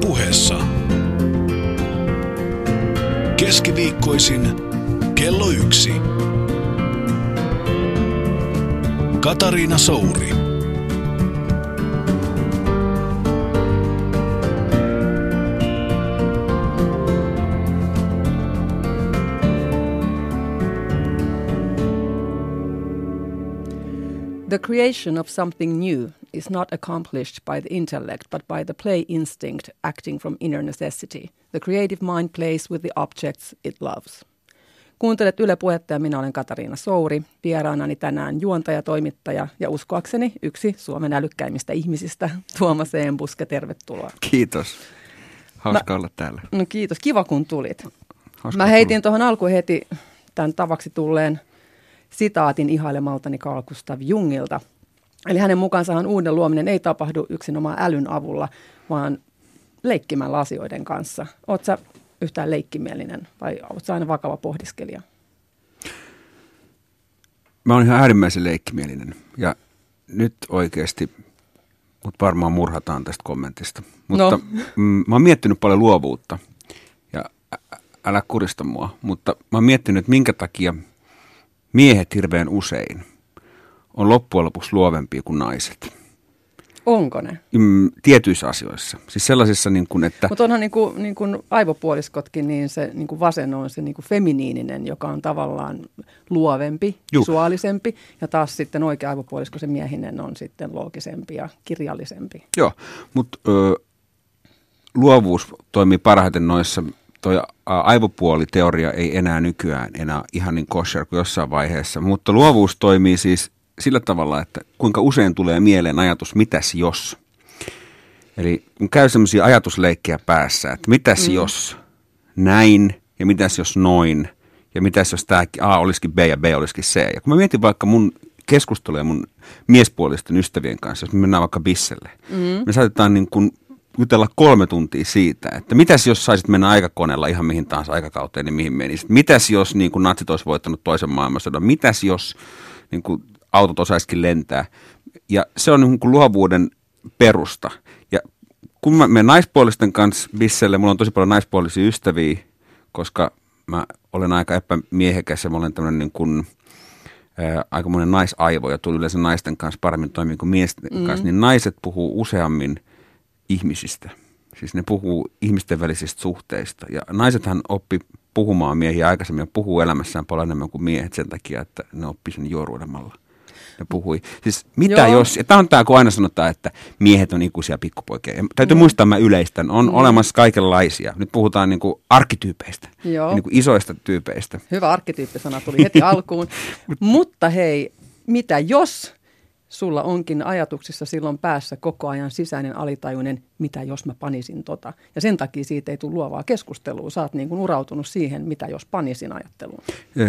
puheessa. Keskiviikkoisin kello yksi. Katariina Souri. The creation of something new is not accomplished by the intellect, but by the play instinct acting from inner necessity. The creative mind plays with the objects it loves. Kuuntelet Yle Puhetta ja minä olen Katariina Souri. Vieraanani tänään juontaja, toimittaja ja uskoakseni yksi Suomen älykkäimmistä ihmisistä, Tuomas Eembuske. Tervetuloa. Kiitos. Hauska Mä, olla täällä. No kiitos. Kiva kun tulit. Hauska Mä heitin tuohon alkuun heti tämän tavaksi tulleen sitaatin ihailemaltani Carl Gustav Jungilta. Eli hänen mukaansahan uuden luominen ei tapahdu yksinomaan älyn avulla, vaan leikkimällä asioiden kanssa. Oletko sä yhtään leikkimielinen vai oletko sä aina vakava pohdiskelija? Mä oon ihan äärimmäisen leikkimielinen ja nyt oikeasti mut varmaan murhataan tästä kommentista. Mutta no. mm, mä oon miettinyt paljon luovuutta ja älä kurista mua, mutta mä oon miettinyt, että minkä takia – miehet hirveän usein on loppujen lopuksi luovempia kuin naiset. Onko ne? Mm, tietyissä asioissa. Siis sellaisissa, niin kuin, että... Mutta onhan niin kuin, niin kuin aivopuoliskotkin, niin se niin kuin vasen on se niin kuin feminiininen, joka on tavallaan luovempi, Juh. visuaalisempi. Ja taas sitten oikea aivopuolisko, se miehinen, on sitten loogisempi ja kirjallisempi. Joo, mutta luovuus toimii parhaiten noissa toi aivopuoliteoria ei enää nykyään enää ihan niin kosher kuin jossain vaiheessa, mutta luovuus toimii siis sillä tavalla, että kuinka usein tulee mieleen ajatus, mitäs jos? Eli kun käy sellaisia ajatusleikkejä päässä, että mitäs mm. jos näin ja mitäs jos noin ja mitäs jos tämä A olisikin B ja B olisikin C. Ja kun mä mietin vaikka mun keskusteluja mun miespuolisten ystävien kanssa, jos me mennään vaikka bisselle, mm. me saatetaan niin kuin jutella kolme tuntia siitä, että mitäs jos saisit mennä aikakoneella ihan mihin tahansa aikakauteen, niin mihin menisit. Mitäs jos niin kuin natsit olisi voittanut toisen maailmansodan, mitäs jos niin kuin autot osaisikin lentää. Ja se on niin kuin luovuuden perusta. Ja kun mä menen naispuolisten kanssa bisselle, mulla on tosi paljon naispuolisia ystäviä, koska mä olen aika epämiehekäs ja mä olen tämmöinen niin kuin, ää, aikamoinen naisaivo ja tuli yleensä naisten kanssa paremmin toimia kuin miesten mm. kanssa, niin naiset puhuu useammin – ihmisistä. Siis ne puhuu ihmisten välisistä suhteista. Ja naisethan oppi puhumaan miehiä aikaisemmin ja puhuu elämässään paljon enemmän kuin miehet sen takia, että ne oppi sen juoruudemalla. Ne puhui. Siis mitä Joo. jos, ja tämä on tämä, kun aina sanotaan, että miehet on ikuisia pikkupoikia. Ja täytyy mm. muistaa, mä yleistän, on mm. olemassa kaikenlaisia. Nyt puhutaan niin kuin arkkityypeistä, Joo. Niin kuin isoista tyypeistä. Hyvä arkkityyppisana tuli heti alkuun. Mutta hei, mitä jos sulla onkin ajatuksissa silloin päässä koko ajan sisäinen alitajuinen, mitä jos mä panisin tota. Ja sen takia siitä ei tule luovaa keskustelua. Sä oot niin kuin urautunut siihen, mitä jos panisin ajatteluun.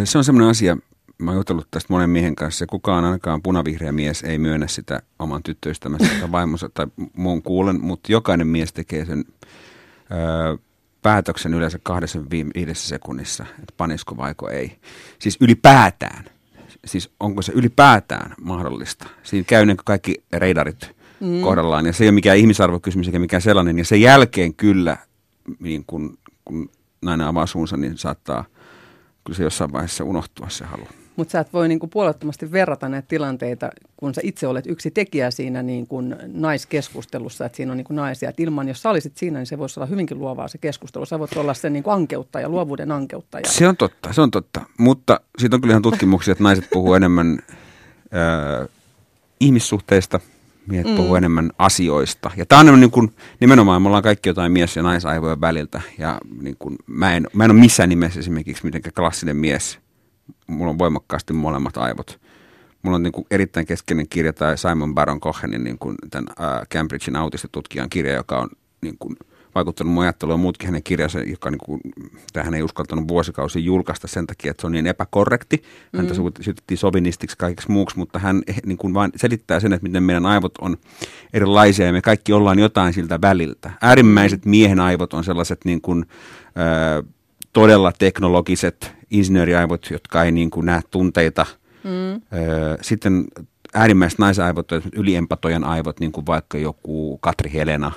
Se on semmoinen asia, mä oon jutellut tästä monen miehen kanssa, ja kukaan ainakaan punavihreä mies ei myönnä sitä oman tyttöystävänsä tai vaimonsa tai muun kuulen, mutta jokainen mies tekee sen öö, päätöksen yleensä kahdessa viidessä sekunnissa, että panisko vaiko ei. Siis ylipäätään siis onko se ylipäätään mahdollista? Siinä käy niin kaikki reidarit mm. kohdallaan ja se ei ole mikään ihmisarvokysymys eikä mikään sellainen. Ja sen jälkeen kyllä, niin kun, kun nainen avaa suunsa, niin saattaa kyllä se jossain vaiheessa unohtua se halu. Mutta sä et voi niinku puolettomasti verrata näitä tilanteita, kun sä itse olet yksi tekijä siinä niinku naiskeskustelussa, että siinä on niinku naisia. Et ilman, jos sä olisit siinä, niin se voisi olla hyvinkin luovaa se keskustelu. Sä voit olla sen niinku ankeuttaja, luovuuden ankeuttaja. Se on totta, se on totta. Mutta siitä on kyllä ihan tutkimuksia, että naiset puhuu enemmän äh, ihmissuhteista, miehet mm. puhuu enemmän asioista. Ja tämä on niin kuin, nimenomaan, me ollaan kaikki jotain mies- ja naisaivojen väliltä. Ja niin kuin, mä, en, mä en ole missään nimessä esimerkiksi mitenkään klassinen mies – mulla on voimakkaasti molemmat aivot. Mulla on niin kuin erittäin keskeinen kirja tai Simon Baron Cohenin niin kuin tämän Cambridgein autistitutkijan kirja, joka on niin kuin vaikuttanut mun ajatteluun. Muutkin hänen kirjansa, joka niin kuin, tähän ei uskaltanut vuosikausi julkaista sen takia, että se on niin epäkorrekti. Häntä mm. syytettiin sovinistiksi kaikiksi muuksi, mutta hän eh, niin kuin vain selittää sen, että miten meidän aivot on erilaisia ja me kaikki ollaan jotain siltä väliltä. Äärimmäiset miehen aivot on sellaiset niin kuin, uh, todella teknologiset insinööriaivot, jotka ei niin kuin näe tunteita. Mm. Sitten äärimmäiset naisaivot, yliempatojan aivot, niin kuin vaikka joku Katri Helena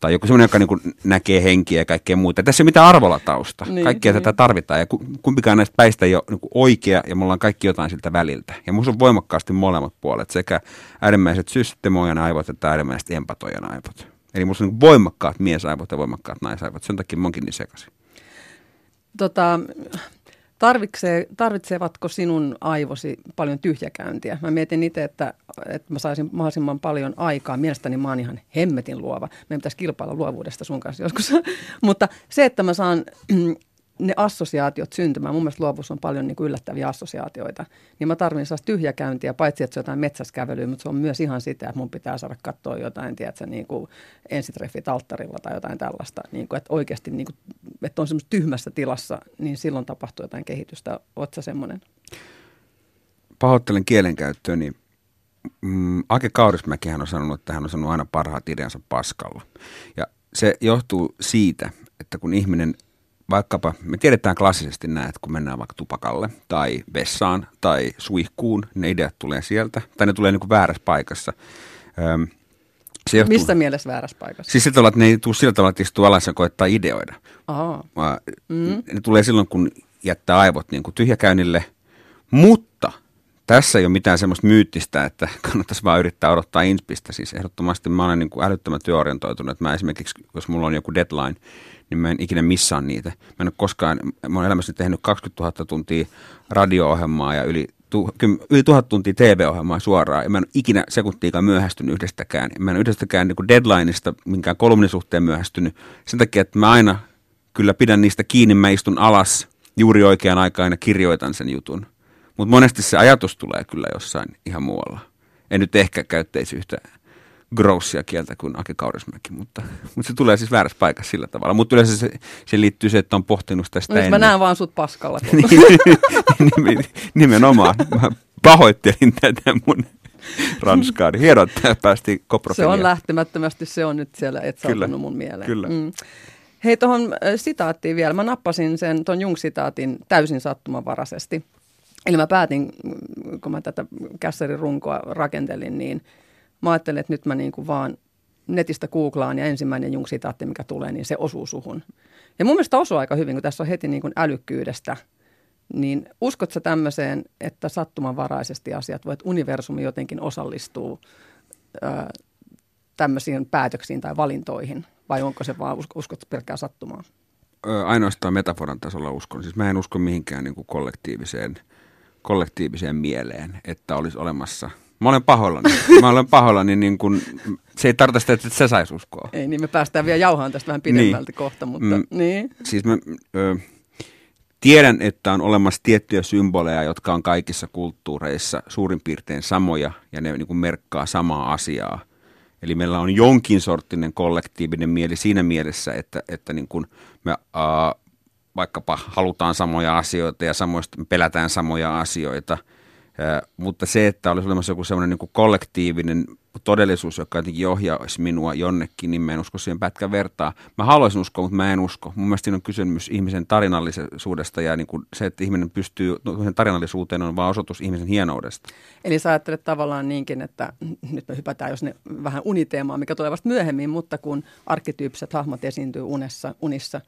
Tai joku sellainen, joka niin kuin näkee henkiä ja kaikkea muuta. Tässä ei ole mitään arvolatausta. Niin, Kaikkea niin. tätä tarvitaan ja ku- kumpikaan näistä päistä ei ole niin kuin oikea ja me ollaan kaikki jotain siltä väliltä. Ja minusta on voimakkaasti molemmat puolet, sekä äärimmäiset systemoijan aivot että äärimmäiset empatoijan aivot. Eli minusta on niin voimakkaat miesaivot ja voimakkaat naisaivot. Sen takia mä oonkin niin sekaisin. Tota, tarvitsee, tarvitsevatko sinun aivosi paljon tyhjäkäyntiä? Mä mietin itse, että, että mä saisin mahdollisimman paljon aikaa. Mielestäni mä oon ihan hemmetin luova. Meidän pitäisi kilpailla luovuudesta sun kanssa joskus. Mutta se, että mä saan ne assosiaatiot syntymään, mun mielestä luovuus on paljon niin kuin yllättäviä assosiaatioita, niin mä tarvitsen sellaista tyhjäkäyntiä, paitsi että se on jotain metsäskävelyä, mutta se on myös ihan sitä, että mun pitää saada katsoa jotain, tiedätkö, niin kuin ensitreffit alttarilla tai jotain tällaista, niin kuin, että oikeasti, niin kuin, että on semmoisessa tyhmässä tilassa, niin silloin tapahtuu jotain kehitystä. Oot sä semmoinen? pahoittelen kielenkäyttöä, niin mm, Ake Kaurismäkihän on sanonut, että hän on sanonut aina parhaat ideansa paskalla. Ja se johtuu siitä, että kun ihminen vaikkapa, me tiedetään klassisesti näin, että kun mennään vaikka tupakalle tai vessaan tai suihkuun, ne ideat tulee sieltä, tai ne tulee niin kuin väärässä paikassa. Öm, se johtuu, Missä mielessä väärässä paikassa? Siis sillä tavalla, että ne ei tule sillä tavalla, että istuu alas ja koettaa ideoida. Vaan mm. Ne tulee silloin, kun jättää aivot niin kuin tyhjäkäynnille. Mutta tässä ei ole mitään semmoista myyttistä, että kannattaisi vaan yrittää odottaa inspistä. Siis ehdottomasti mä olen niin kuin älyttömän työorientoitunut. Että mä esimerkiksi, jos mulla on joku deadline, niin mä en ikinä missaa niitä. Mä en ole koskaan, mä olen elämässäni tehnyt 20 000 tuntia radio-ohjelmaa ja yli, tu, yli tuhat tuntia TV-ohjelmaa suoraan. Ja mä en ole ikinä sekuntiikaan myöhästynyt yhdestäkään. Mä en ole yhdestäkään niin deadlineista minkään kolumnisuhteen myöhästynyt. Sen takia, että mä aina kyllä pidän niistä kiinni, mä istun alas juuri oikeaan aikaan ja kirjoitan sen jutun. Mutta monesti se ajatus tulee kyllä jossain ihan muualla. En nyt ehkä käyttäisi yhtä grossia kieltä kuin Ake Kaurismäki, mutta, mutta se tulee siis väärässä paikassa sillä tavalla. Mutta yleensä se, se liittyy se, että on pohtinut sitä, No, nyt mä näen vaan sut paskalla. Nimen- Nimenomaan. Mä pahoittelin tätä mun ranskaa. Hienoa, että päästiin Se on lähtemättömästi, se on nyt siellä etsautunut Kyllä, mun mieleen. kyllä. Mm. Hei, tuohon sitaattiin vielä. Mä nappasin sen tuon Jung-sitaatin täysin sattumanvaraisesti. Eli mä päätin, kun mä tätä kässärin runkoa rakentelin, niin mä ajattelin, että nyt mä niin kuin vaan netistä googlaan ja ensimmäinen Jung-sitaatti, mikä tulee, niin se osuu suhun. Ja mun mielestä osuu aika hyvin, kun tässä on heti niin kuin älykkyydestä. Niin uskot sä tämmöiseen, että sattumanvaraisesti asiat voi, että universumi jotenkin osallistuu ää, tämmöisiin päätöksiin tai valintoihin? Vai onko se vaan, usko- uskot pelkkää sattumaa? Ainoastaan metaforan tasolla uskon. Siis mä en usko mihinkään niin kuin kollektiiviseen, kollektiiviseen mieleen, että olisi olemassa. Mä olen pahoillani. Mä olen pahoillani, niin kuin, se ei tarkoita sitä, että sä sais uskoa. Ei niin, me päästään vielä jauhaan tästä vähän pidemmälti niin. kohta, mutta Mm. niin. Siis mä ö, tiedän, että on olemassa tiettyjä symboleja, jotka on kaikissa kulttuureissa suurin piirtein samoja ja ne niin kuin merkkaa samaa asiaa. Eli meillä on jonkin sorttinen kollektiivinen mieli siinä mielessä, että, että niin kuin me ää, vaikkapa halutaan samoja asioita ja samoista me pelätään samoja asioita. Mutta se, että olisi olemassa joku sellainen niin kollektiivinen todellisuus, joka jotenkin ohjaisi minua jonnekin, niin mä en usko siihen pätkän vertaa. Mä haluaisin uskoa, mutta mä en usko. Mun mielestä siinä on kysymys ihmisen tarinallisuudesta ja niin kuin se, että ihminen pystyy, no, tarinallisuuteen on vaan osoitus ihmisen hienoudesta. Eli sä ajattelet tavallaan niinkin, että nyt me hypätään jos ne vähän uniteemaan, mikä tulee vasta myöhemmin, mutta kun arkkityyppiset hahmot esiintyy unessa, unissa,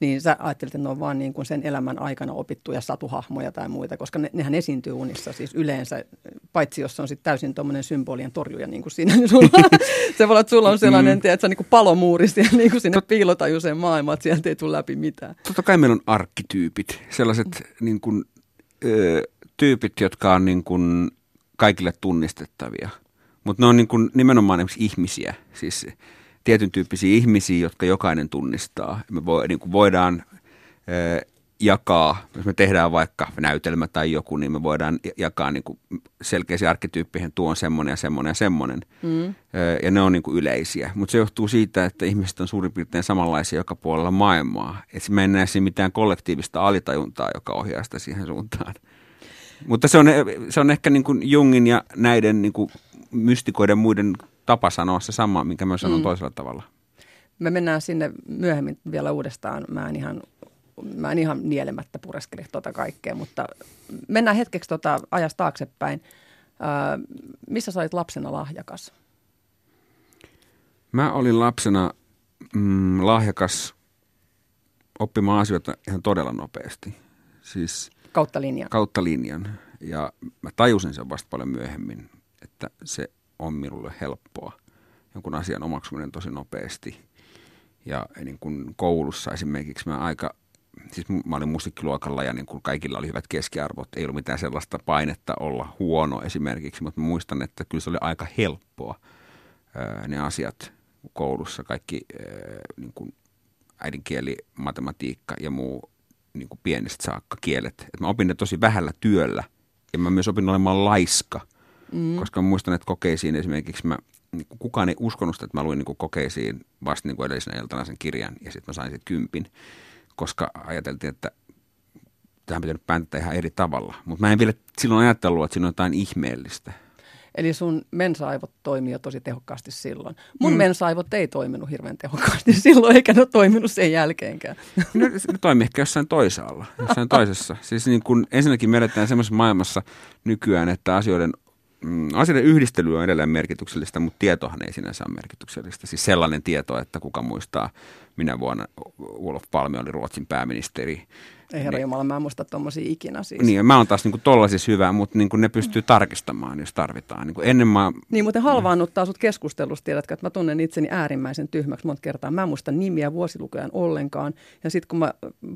niin sä ajattelet, että ne on vaan niin kuin sen elämän aikana opittuja satuhahmoja tai muita, koska ne, nehän esiintyy unissa siis yleensä, paitsi jos se on sitten täysin tuommoinen symbolien torjuja niin kuin siinä, niin sulla, se voi olla, että sulla on sellainen, mm. tiedätkö, niin kuin palomuuri siellä, niin kuin sinne piilotajuiseen maailmaan, että sieltä ei tule läpi mitään. Totta kai meillä on arkkityypit, sellaiset niin kuin, ö, tyypit, jotka on niin kuin kaikille tunnistettavia. Mutta ne on niin kuin nimenomaan ihmisiä, siis tietyn tyyppisiä ihmisiä, jotka jokainen tunnistaa. Me voi, niin kuin voidaan ö, jakaa, jos me tehdään vaikka näytelmä tai joku, niin me voidaan ja- jakaa niin kuin selkeästi arkkityyppeihin, tuo on semmoinen ja semmoinen ja semmoinen. Mm. Ja ne on niin kuin yleisiä. Mutta se johtuu siitä, että ihmiset on suurin piirtein samanlaisia joka puolella maailmaa. Et mä en näe siinä mitään kollektiivista alitajuntaa, joka ohjaa sitä siihen suuntaan. Mutta se on, se on ehkä niin kuin Jungin ja näiden niin kuin mystikoiden muiden tapa sanoa se sama, minkä mä sanon mm. toisella tavalla. Me mennään sinne myöhemmin vielä uudestaan. Mä en ihan, mä en ihan nielemättä pureskele tota kaikkea, mutta mennään hetkeksi tota ajasta taaksepäin. Ää, missä sä olit lapsena lahjakas? Mä olin lapsena mm, lahjakas oppimaan asioita ihan todella nopeasti. Siis Kautta linjan. kautta linjan. Ja mä tajusin sen vasta paljon myöhemmin, että se on minulle helppoa. Jonkun asian omaksuminen tosi nopeasti. Ja niin kuin koulussa esimerkiksi mä aika, siis mä olin musiikkiluokalla ja niin kuin kaikilla oli hyvät keskiarvot. Ei ollut mitään sellaista painetta olla huono esimerkiksi, mutta muistan, että kyllä se oli aika helppoa ne asiat koulussa. Kaikki niin kuin äidinkieli, matematiikka ja muu niin kuin pienestä saakka kielet. Et mä opin ne tosi vähällä työllä ja mä myös opin olemaan laiska, mm. koska mä muistan, että kokeisiin esimerkiksi mä, niin kukaan ei uskonut sitä, että mä luin niin kuin kokeisiin vasta niin kuin edellisenä iltana sen kirjan ja sitten mä sain sitten kympin, koska ajateltiin, että tähän pitää nyt päättää ihan eri tavalla. Mutta mä en vielä silloin ajatellut, että siinä on jotain ihmeellistä. Eli sun mensaivot toimii jo tosi tehokkaasti silloin. Mun mm. mensaivot ei toiminut hirveän tehokkaasti silloin, eikä ne ole toiminut sen jälkeenkään. No, ne toimii ehkä jossain toisaalla, jossain toisessa. Siis niin kun ensinnäkin me eletään semmoisessa maailmassa nykyään, että asioiden, mm, asioiden yhdistely on edelleen merkityksellistä, mutta tietohan ei sinänsä ole merkityksellistä. Siis sellainen tieto, että kuka muistaa, minä vuonna Olof Palme oli Ruotsin pääministeri. Ei herra Jumala, mä en muista tommosia ikinä siis. Niin, mä oon taas niin tollasissa hyvä, mutta niin ne pystyy tarkistamaan, jos tarvitaan. Niin ennen mä... Niin, mutta halvaannuttaa sut keskustelusta, tiedätkö, että mä tunnen itseni äärimmäisen tyhmäksi monta kertaa. Mä en muista nimiä vuosilukujen ollenkaan. Ja sitten kun mä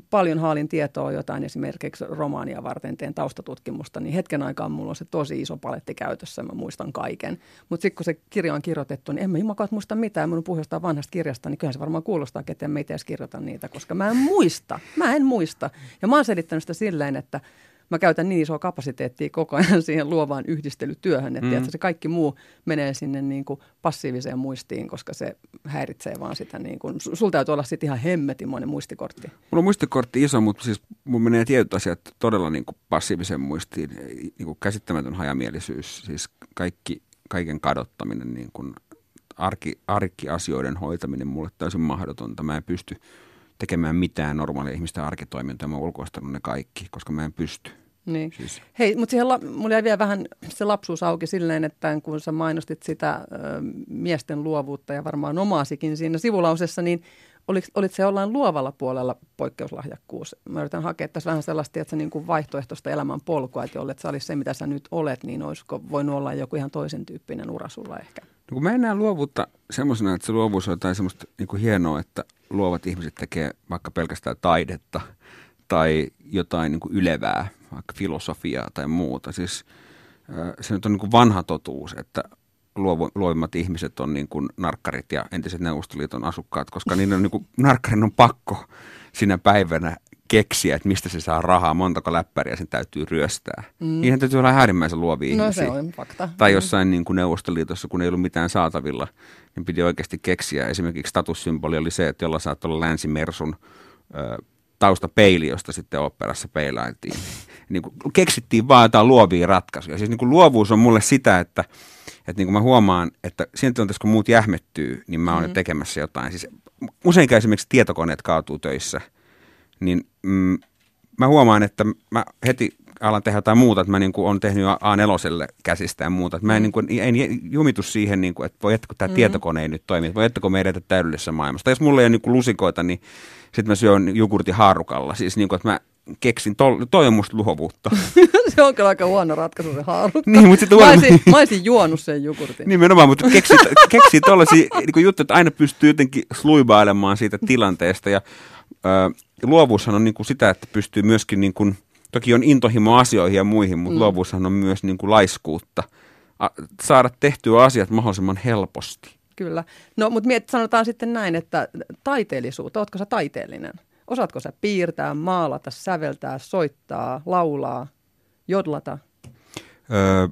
paljon haalin tietoa jotain esimerkiksi romaania varten teen taustatutkimusta, niin hetken aikaa mulla on se tosi iso paletti käytössä, mä muistan kaiken. Mutta sitten kun se kirja on kirjoitettu, niin en mä jumakaan muista mitään. Mun puhustaa vanhasta kirjasta, niin kyllähän se varmaan kuulostaa, että en mä itse kirjoita niitä, koska mä en muista. Mä en muista. Ja mä oon selittänyt sitä silleen, että mä käytän niin isoa kapasiteettia koko ajan siihen luovaan yhdistelytyöhön, että, mm. se kaikki muu menee sinne niin kuin passiiviseen muistiin, koska se häiritsee vaan sitä. Niin kuin, sul täytyy olla sitten ihan hemmetimoinen muistikortti. Mulla on muistikortti iso, mutta siis mun menee tietyt asiat todella niin kuin passiiviseen muistiin. Niin kuin käsittämätön hajamielisyys, siis kaikki, kaiken kadottaminen, niin kuin arki, arkiasioiden hoitaminen mulle täysin mahdotonta. Mä en pysty tekemään mitään normaalia ihmisten arkitoimintaa. Mä oon ulkoistanut ne kaikki, koska mä en pysty. Niin. Siis. Hei, mutta siihen la- mulla jäi vielä vähän se lapsuus auki silleen, että kun sä mainostit sitä ö, miesten luovuutta ja varmaan omaasikin siinä sivulausessa, niin olit, olit se jollain luovalla puolella poikkeuslahjakkuus? Mä yritän hakea tässä vähän sellaista että niin kuin vaihtoehtoista elämän polkua, että jollet sä olisi se, mitä sä nyt olet, niin olisiko voinut olla joku ihan toisen tyyppinen ura sulla ehkä? No kun mä en näe luovuutta semmoisena, että se luovuus on jotain semmoista niin kuin hienoa, että luovat ihmiset tekee vaikka pelkästään taidetta tai jotain niin kuin ylevää, vaikka filosofiaa tai muuta. Siis se nyt on niin kuin vanha totuus, että luovimmat ihmiset on niin kuin narkkarit ja entiset Neuvostoliiton asukkaat, koska niiden on niin kuin, narkkarin on pakko sinä päivänä keksiä, että mistä se saa rahaa, montako läppäriä sen täytyy ryöstää. Mm. Niinhän täytyy olla äärimmäisen luovia no, ihmisiä. se on fakta. Tai mm. jossain niin kuin Neuvostoliitossa, kun ei ollut mitään saatavilla, niin piti oikeasti keksiä. Esimerkiksi statussymboli oli se, että jolla saat olla länsimersun ö, taustapeili, josta sitten operassa peilailtiin. Niin kuin keksittiin vaan jotain luovia ratkaisuja. Siis niin kuin luovuus on mulle sitä, että, että niin kuin mä huomaan, että siinä tilanteessa, kun muut jähmettyy, niin mä oon mm. tekemässä jotain. Siis usein esimerkiksi tietokoneet kaatuu töissä – niin mm, mä huomaan, että mä heti alan tehdä jotain muuta, että mä niin kuin olen tehnyt A4 käsistä ja muuta. Että mä en, mm. niin kuin, en jumitu siihen, niin kuin, että voi että kun tämä mm. tietokone ei nyt toimi, voi että kun me edetään täydellisessä maailmassa. Tai jos mulla ei ole niin kuin lusikoita, niin sitten mä syön jogurti haarukalla. Siis niin kuin, että mä keksin, tol, toi on musta luovuutta. se on kyllä aika huono ratkaisu se haarukka. Niin, mutta mä, olisin, mä olisin juonut sen jogurtin. Nimenomaan, mutta keksi, keksi tuollaisia niin juttuja, että aina pystyy jotenkin sluibailemaan siitä tilanteesta ja ö, luovuushan on niin kuin sitä, että pystyy myöskin, niin kuin, toki on intohimo asioihin ja muihin, mutta mm. luovuushan on myös niin kuin laiskuutta. A, saada tehtyä asiat mahdollisimman helposti. Kyllä. No, mutta miet, sanotaan sitten näin, että taiteellisuutta, ootko sä taiteellinen? Osaatko sä piirtää, maalata, säveltää, soittaa, laulaa, jodlata? Öö,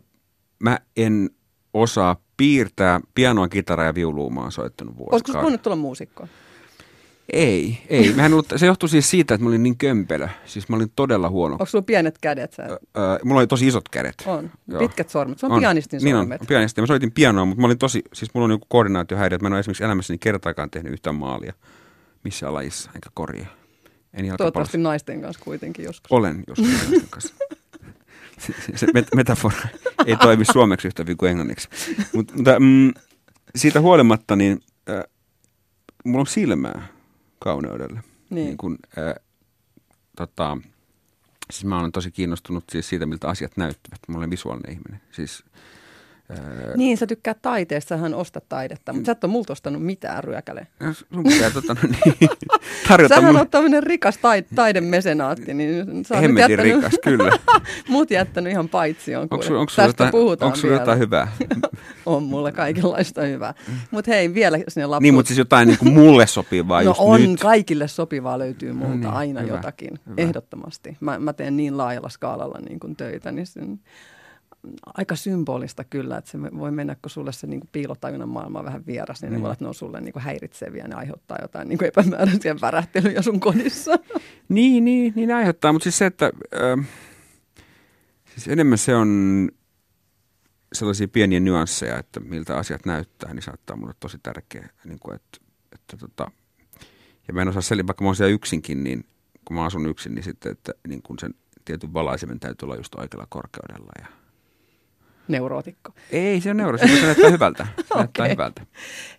mä en osaa piirtää. Pianoa, kitaraa ja viulua mä oon soittanut vuosikaudet. Olisiko voinut tulla muusikko? Ei, ei. Mähän ollut, se johtui siis siitä, että mä olin niin kömpelö. Siis mä olin todella huono. Onko sulla pienet kädet? Sä? Öö, mulla oli tosi isot kädet. On. Joo. Pitkät sormet. Se on, on. pianistin sormet. Niin on, pianistin. Mä soitin pianoa, mutta mä olin tosi, siis mulla on joku koordinaatiohäiriö, että mä en ole esimerkiksi elämässäni kertaakaan tehnyt yhtään maalia missä lajissa, enkä korjaa. En Toivottavasti naisten kanssa kuitenkin joskus. Olen joskus naisten kanssa. Se, se met- metafora ei toimi suomeksi yhtä hyvin kuin englanniksi. Mut, mutta mm, siitä huolimatta, niin äh, mulla on silmää kauneudelle. Niin. niin kun, äh, tota, siis mä olen tosi kiinnostunut siis siitä, miltä asiat näyttävät. Mä olen visuaalinen ihminen. Siis, äh, Niin, sä tykkää taiteesta, sähän ostat taidetta, mutta sä et ole multa ostanut mitään ryökäle. no, sun pitää tota, no, niin, tarjota Sähän mulle oot tämmöinen rikas taid- taidemesenaatti, niin sä oot hemmetin jättänyt, rikas, kyllä. mut jättänyt ihan paitsioon. Onko onko sulla, Tästä jotain, puhutaan onko sulla jotain hyvää? On mulla kaikenlaista hyvää. Mutta hei, vielä sinne lapsuuteen. niin, mutta siis jotain niin kuin mulle sopivaa No on, nyt. kaikille sopivaa löytyy multa niin, aina hyvä, jotakin, hyvä. ehdottomasti. Mä, mä teen niin laajalla skaalalla niin kuin töitä, niin se on aika symbolista kyllä, että se voi mennä, kun sulle se niin kuin piilotajunnan maailma on vähän vieras, niin ne Niin. voi olla, että ne on sulle niin kuin häiritseviä, ne aiheuttaa jotain niin kuin epämääräisiä värähtelyjä sun kodissa. Niin, niin, niin aiheuttaa, mutta siis se, että äh, siis enemmän se on sellaisia pieniä nyansseja, että miltä asiat näyttää, niin saattaa mulle tosi tärkeä. Niin kuin, että, että, tota, ja mä en osaa selittää, vaikka mä oon siellä yksinkin, niin kun mä asun yksin, niin sitten, että niin kun sen tietyn valaisimen täytyy olla just oikealla korkeudella. Ja... Neurootikko. Ei, se on neuro, se näyttää hyvältä. Se näyttää Okei. hyvältä.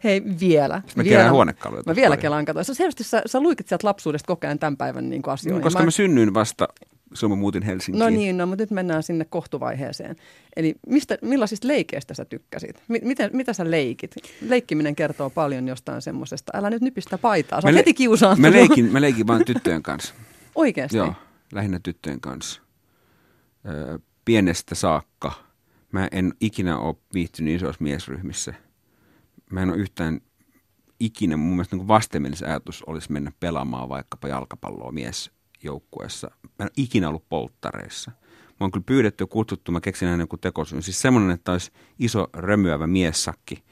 Hei, vielä. Sitten mä vielä. kerään huonekaluja Mä vielä kelaan katsoin. Sä selvästi sä, sä luikit sieltä lapsuudesta koko ajan tämän päivän niin kuin asioihin. Koska mä, synnyin vasta, silloin mä muutin Helsinkiin. No niin, no, mutta nyt mennään sinne kohtuvaiheeseen. Eli mistä, millaisista leikeistä sä tykkäsit? M- miten, mitä sä leikit? Leikkiminen kertoo paljon jostain semmoisesta. Älä nyt nypistä paitaa, sä Mä le- heti kiusaantunut. Mä leikin, mä leikin vaan tyttöjen kanssa. Oikeasti? Joo, lähinnä tyttöjen kanssa. Öö, pienestä saakka. Mä en ikinä ole viihtynyt isoissa miesryhmissä. Mä en ole yhtään ikinä, mun mielestä niin vastenmielinen ajatus olisi mennä pelaamaan vaikkapa jalkapalloa miesjoukkueessa. Mä en ole ikinä ollut polttareissa. Mä oon kyllä pyydetty ja kutsuttu, mä keksin aina joku tekosyyn. Siis semmoinen, että olisi iso römyävä miessakki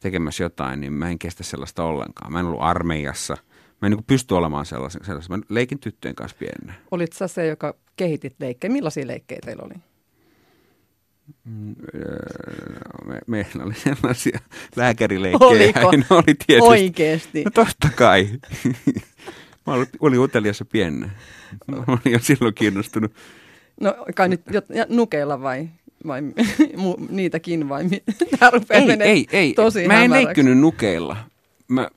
tekemässä jotain, niin mä en kestä sellaista ollenkaan. Mä en ollut armeijassa. Mä en niin pysty olemaan sellaisen, sellaisen. Mä leikin tyttöjen kanssa pienenä. Olit sä se, joka kehitit leikkejä. Millaisia leikkejä teillä oli? Öö, me, meillä oli sellaisia lääkärileikkejä. Oliko? Ne oli tietysti. Oikeesti? No totta kai. Mä olin, olin uteliassa pienenä. Mä olin jo silloin kiinnostunut. No kai nyt jot, ja nukeilla vai, vai mu- niitäkin vai Tää rupeaa Ei, menee ei, ei. tosi Mä en hämäräksi. leikkynyt nukeilla. Mä,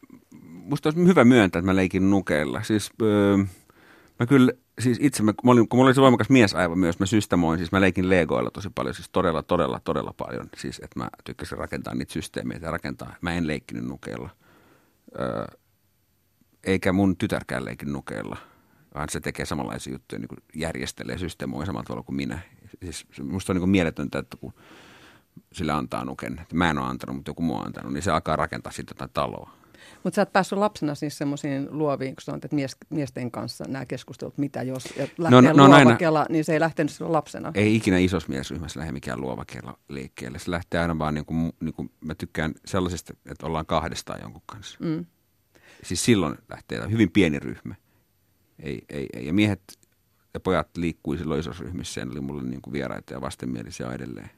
musta olisi hyvä myöntää, että mä leikin nukeilla. Siis, öö, mä kyllä, siis itse, mä, mä olin, kun mulla oli se voimakas miesaivo myös, mä systemoin, siis mä leikin legoilla tosi paljon, siis todella, todella, todella paljon. Siis, että mä tykkäsin rakentaa niitä systeemeitä ja rakentaa. Mä en leikkinyt nukeilla. Öö, eikä mun tytärkään leikin nukeilla, vaan se tekee samanlaisia juttuja, niin kuin järjestelee, systeemoi samalla tavalla kuin minä. Siis musta on niin kuin mieletöntä, että kun sille antaa nuken, että mä en ole antanut, mutta joku muu on antanut, niin se alkaa rakentaa sitten jotain taloa. Mutta sä et päässyt lapsena siis semmoisiin luoviin, kun sanoit, että mies, miesten kanssa nämä keskustelut, mitä jos, ja lähtee no, no, no, luova aina- kela, niin se ei lähtenyt silloin lapsena. Ei ikinä isossa miesryhmässä lähde mikään luova kello liikkeelle. Se lähtee aina vaan niin kuin, niin kuin mä tykkään sellaisesta, että ollaan kahdestaan jonkun kanssa. Mm. Siis silloin lähtee hyvin pieni ryhmä. Ei, ei, ei. Ja miehet ja pojat liikkui silloin isossa ryhmissä ja ne oli mulle niin kuin vieraita ja vastenmielisiä edelleen.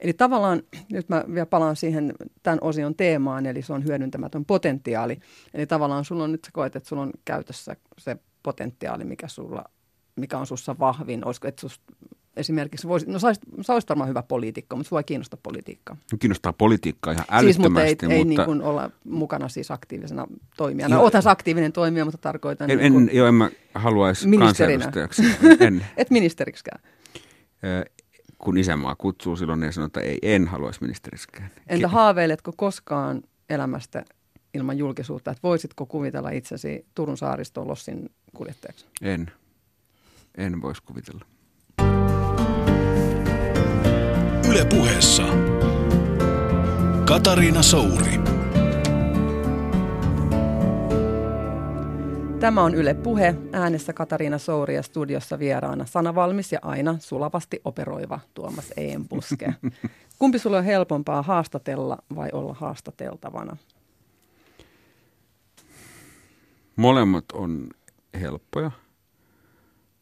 Eli tavallaan, nyt mä vielä palaan siihen tämän osion teemaan, eli se on hyödyntämätön potentiaali. Eli tavallaan sulla on nyt sä koet, että sulla on käytössä se potentiaali, mikä, sulla, mikä on sussa vahvin. Olisiko, että sus, esimerkiksi, voisit, no sä olisit, sä olisit varmaan hyvä poliitikko, mutta sua ei kiinnosta politiikka. Nyt Kiinnostaa politiikkaa ihan Siis, mutta ei, älyttömästi, ei mutta niin kuin olla mukana siis aktiivisena toimijana. Joo. No, oothan sä aktiivinen toimija, mutta tarkoitan en, niin kuin, en, joo, en mä haluaisi kansanedustajaksi. En. et ministeriksikään. Kun isänmaa kutsuu silloin, niin sanoo, että ei, en haluaisi ministeriskään. Entä haaveiletko koskaan elämästä ilman julkisuutta, että voisitko kuvitella itsesi Turun saariston lossin kuljettajaksi? En. En voisi kuvitella. Yle puheessa. Katariina Souri. Tämä on Yle Puhe, äänessä Katariina Souri ja studiossa vieraana sanavalmis ja aina sulavasti operoiva Tuomas Eenpuske. Kumpi sulle on helpompaa haastatella vai olla haastateltavana? Molemmat on helppoja.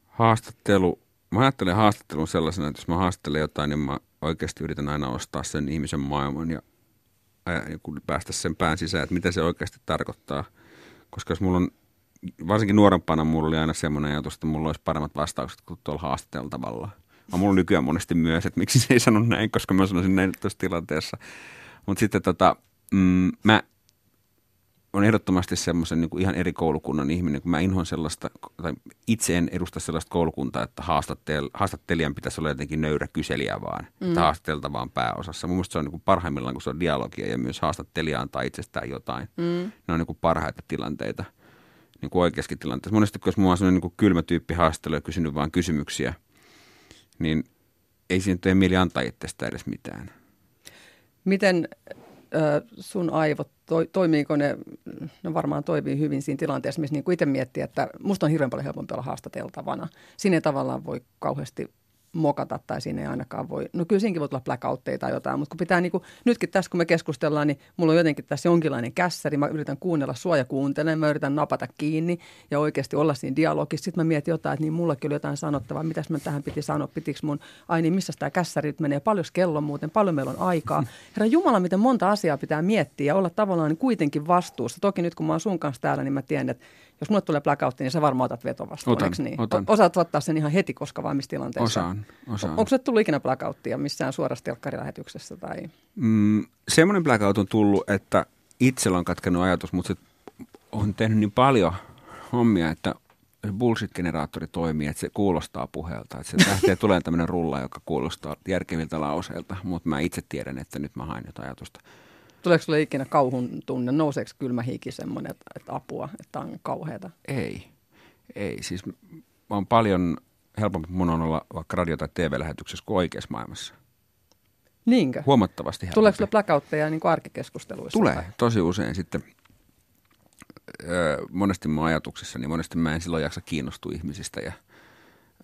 Haastattelu, mä ajattelen haastattelun sellaisena, että jos mä haastattelen jotain, niin mä oikeasti yritän aina ostaa sen ihmisen maailman ja, ja päästä sen pään sisään, että mitä se oikeasti tarkoittaa. Koska jos mulla on, varsinkin nuorempana mulla oli aina semmoinen ajatus, että mulla olisi paremmat vastaukset kuin tuolla haastateltavalla. Mä mulla on nykyään monesti myös, että miksi se ei sano näin, koska mä sanoisin näin tuossa tilanteessa. Mutta sitten tota, mm, mä on ehdottomasti semmoisen niin ihan eri koulukunnan ihminen, kun mä inhoan sellaista, tai itse en edusta sellaista koulukuntaa, että haastattel, haastattelijan pitäisi olla jotenkin nöyrä kyselijä vaan, mm. että haastateltavaan pääosassa. Mun mielestä se on niin parhaimmillaan, kun se on dialogia ja myös haastattelija antaa itsestään jotain. Mm. Ne on niin parhaita tilanteita, niin kuin oikeaskin tilanteessa. Monesti, jos mulla on sellainen niin kuin kylmä tyyppi haastattelu ja kysynyt vaan kysymyksiä, niin ei siinä tee mieli antaa itsestä edes mitään. Miten sun aivot, to, toimiiko ne, no varmaan toimii hyvin siinä tilanteessa, missä niin itse miettii, että musta on hirveän paljon helpompi olla haastateltavana. Siinä ei tavallaan voi kauheasti mokata tai siinä ei ainakaan voi, no kyllä siinäkin voi tulla blackoutteja tai jotain, mutta kun pitää niin kuin, nytkin tässä kun me keskustellaan, niin mulla on jotenkin tässä jonkinlainen kässäri, mä yritän kuunnella sua ja kuuntelen, mä yritän napata kiinni ja oikeasti olla siinä dialogissa. Sitten mä mietin jotain, että niin mullakin oli jotain sanottavaa, mitäs mä tähän piti sanoa, pitikö mun, ai niin missä tämä kässäri nyt menee, paljon kello muuten, paljon meillä on aikaa. Herra Jumala, miten monta asiaa pitää miettiä ja olla tavallaan niin kuitenkin vastuussa. Toki nyt kun mä oon sun kanssa täällä, niin mä tiedän, että jos mulle tulee blackoutti, niin sä varmaan otat vetovastuun, otan, niin? Otan. Osaat ottaa sen ihan heti, koska vaan missä tilanteessa? Osaan, osaan. Onko se tullut ikinä blackouttia missään suorassa telkkarilähetyksessä? Tai? Mm, semmoinen blackout on tullut, että itsellä on katkennut ajatus, mutta se on tehnyt niin paljon hommia, että bullshit-generaattori toimii, että se kuulostaa puheelta. Että se lähtee tulee tämmöinen rulla, joka kuulostaa järkeviltä lauseilta, mutta mä itse tiedän, että nyt mä haen jotain ajatusta. Tuleeko sinulle ikinä kauhun tunne? Nouseeko kylmä hiki semmoinen, että, että apua, että on kauheata? Ei. Ei. Siis on paljon helpompi mun on olla vaikka radio- tai TV-lähetyksessä kuin oikeassa maailmassa. Niinkö? Huomattavasti helpompi. Tuleeko sinulle blackoutteja niin arkikeskusteluissa? Tulee. Tai? Tosi usein sitten. Öö, monesti mun ajatuksissa, niin monesti mä en silloin jaksa kiinnostua ihmisistä. Ja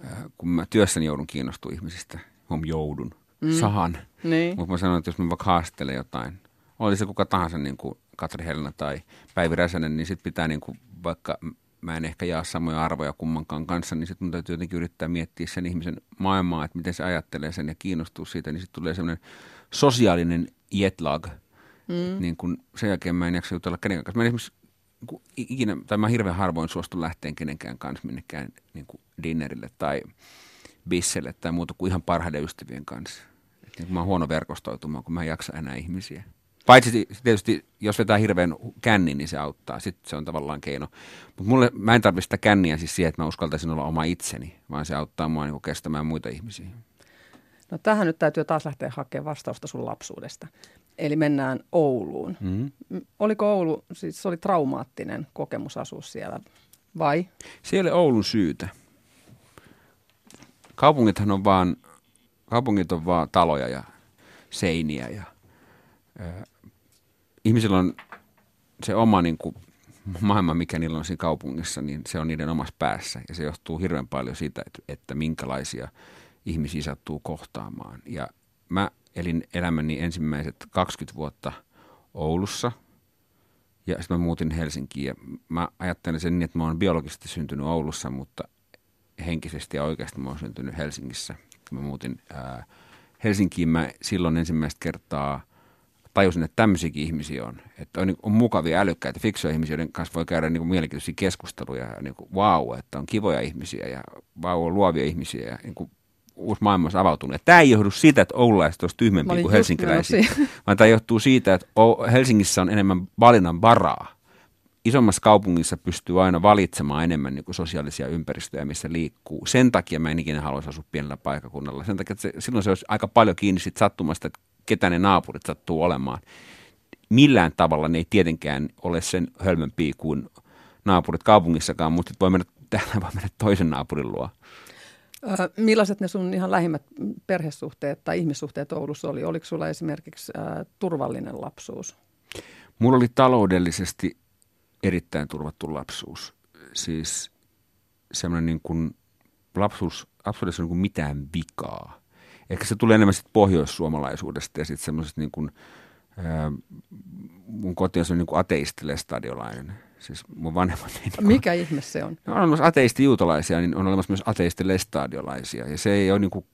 öö, kun mä työssäni joudun kiinnostua ihmisistä, huom joudun, mm. sahan. Niin. Mutta mä sanon, että jos mä vaikka haastelen jotain, oli se kuka tahansa niin kuin Katri Helena tai Päivi Räsänen, niin sitten pitää niin kuin, vaikka mä en ehkä jaa samoja arvoja kummankaan kanssa, niin sitten mun täytyy jotenkin yrittää miettiä sen ihmisen maailmaa, että miten se ajattelee sen ja kiinnostuu siitä, niin sitten tulee semmoinen sosiaalinen jetlag. Mm. Niin kun sen jälkeen mä en jaksa jutella kenenkään kanssa. Mä en esimerkiksi ikinä, tai mä hirveän harvoin suostu lähteen kenenkään kanssa minnekään niin kuin dinnerille tai bisselle tai muuta kuin ihan parhaiden ystävien kanssa. Et niin mä oon huono verkostoitumaan, kun mä en jaksa enää ihmisiä. Paitsi tietysti, jos vetää hirveän kännin, niin se auttaa. Sitten se on tavallaan keino. Mutta mulle, mä en tarvitse sitä känniä siis siihen, että mä uskaltaisin olla oma itseni, vaan se auttaa mua niin kestämään muita ihmisiä. No tähän nyt täytyy taas lähteä hakemaan vastausta sun lapsuudesta. Eli mennään Ouluun. Mm-hmm. Oliko Oulu, siis se oli traumaattinen kokemus asua siellä, vai? Se ei ole Oulun syytä. Kaupungithan on vaan, kaupungit on vaan taloja ja seiniä ja ihmisillä on se oma niin kuin, maailma, mikä niillä on siinä kaupungissa, niin se on niiden omassa päässä. Ja se johtuu hirveän paljon siitä, että, että minkälaisia ihmisiä sattuu kohtaamaan. Ja mä elin elämäni ensimmäiset 20 vuotta Oulussa ja sitten mä muutin Helsinkiin. Ja mä ajattelen sen niin, että mä oon biologisesti syntynyt Oulussa, mutta henkisesti ja oikeasti mä oon syntynyt Helsingissä. Mä muutin ää, Helsinkiin, mä silloin ensimmäistä kertaa – tajusin, että tämmöisiäkin ihmisiä on. Että on, niin, on mukavia, älykkäitä, fiksuja ihmisiä, joiden kanssa voi käydä niin kuin mielenkiintoisia keskusteluja. Ja niin kuin, wow, että on kivoja ihmisiä ja wow, on luovia ihmisiä ja niin kuin, uusi maailma on avautunut. Tämä ei johdu siitä, että oululaiset olisivat tyhmempiä kuin helsinkiläisiä, vaan tämä johtuu siitä, että Helsingissä on enemmän valinnan varaa. Isommassa kaupungissa pystyy aina valitsemaan enemmän niin kuin sosiaalisia ympäristöjä, missä liikkuu. Sen takia mä en ikinä haluaisi asua pienellä paikakunnalla. Sen takia, että se, silloin se olisi aika paljon kiinni sit sattumasta, että ketä ne naapurit sattuu olemaan. Millään tavalla ne ei tietenkään ole sen hölmömpiä kuin naapurit kaupungissakaan, mutta voi mennä, täällä voi mennä toisen naapurin luo. Ö, millaiset ne sun ihan lähimmät perhesuhteet tai ihmissuhteet Oulussa oli? Oliko sulla esimerkiksi ö, turvallinen lapsuus? Mulla oli taloudellisesti erittäin turvattu lapsuus. Siis semmoinen niin kuin lapsuus, lapsuudessa on niin kuin mitään vikaa ehkä se tulee enemmän sitten pohjoissuomalaisuudesta ja sitten semmoisesta niin kuin, ää, mun koti on se niin kuin ateistilestadiolainen. Siis mun vanhemmat niin kuin, Mikä ihme se on? No, on olemassa ateisti-juutalaisia, niin on olemassa myös ateistilestadiolaisia. Ja se, ei ole niin kuin,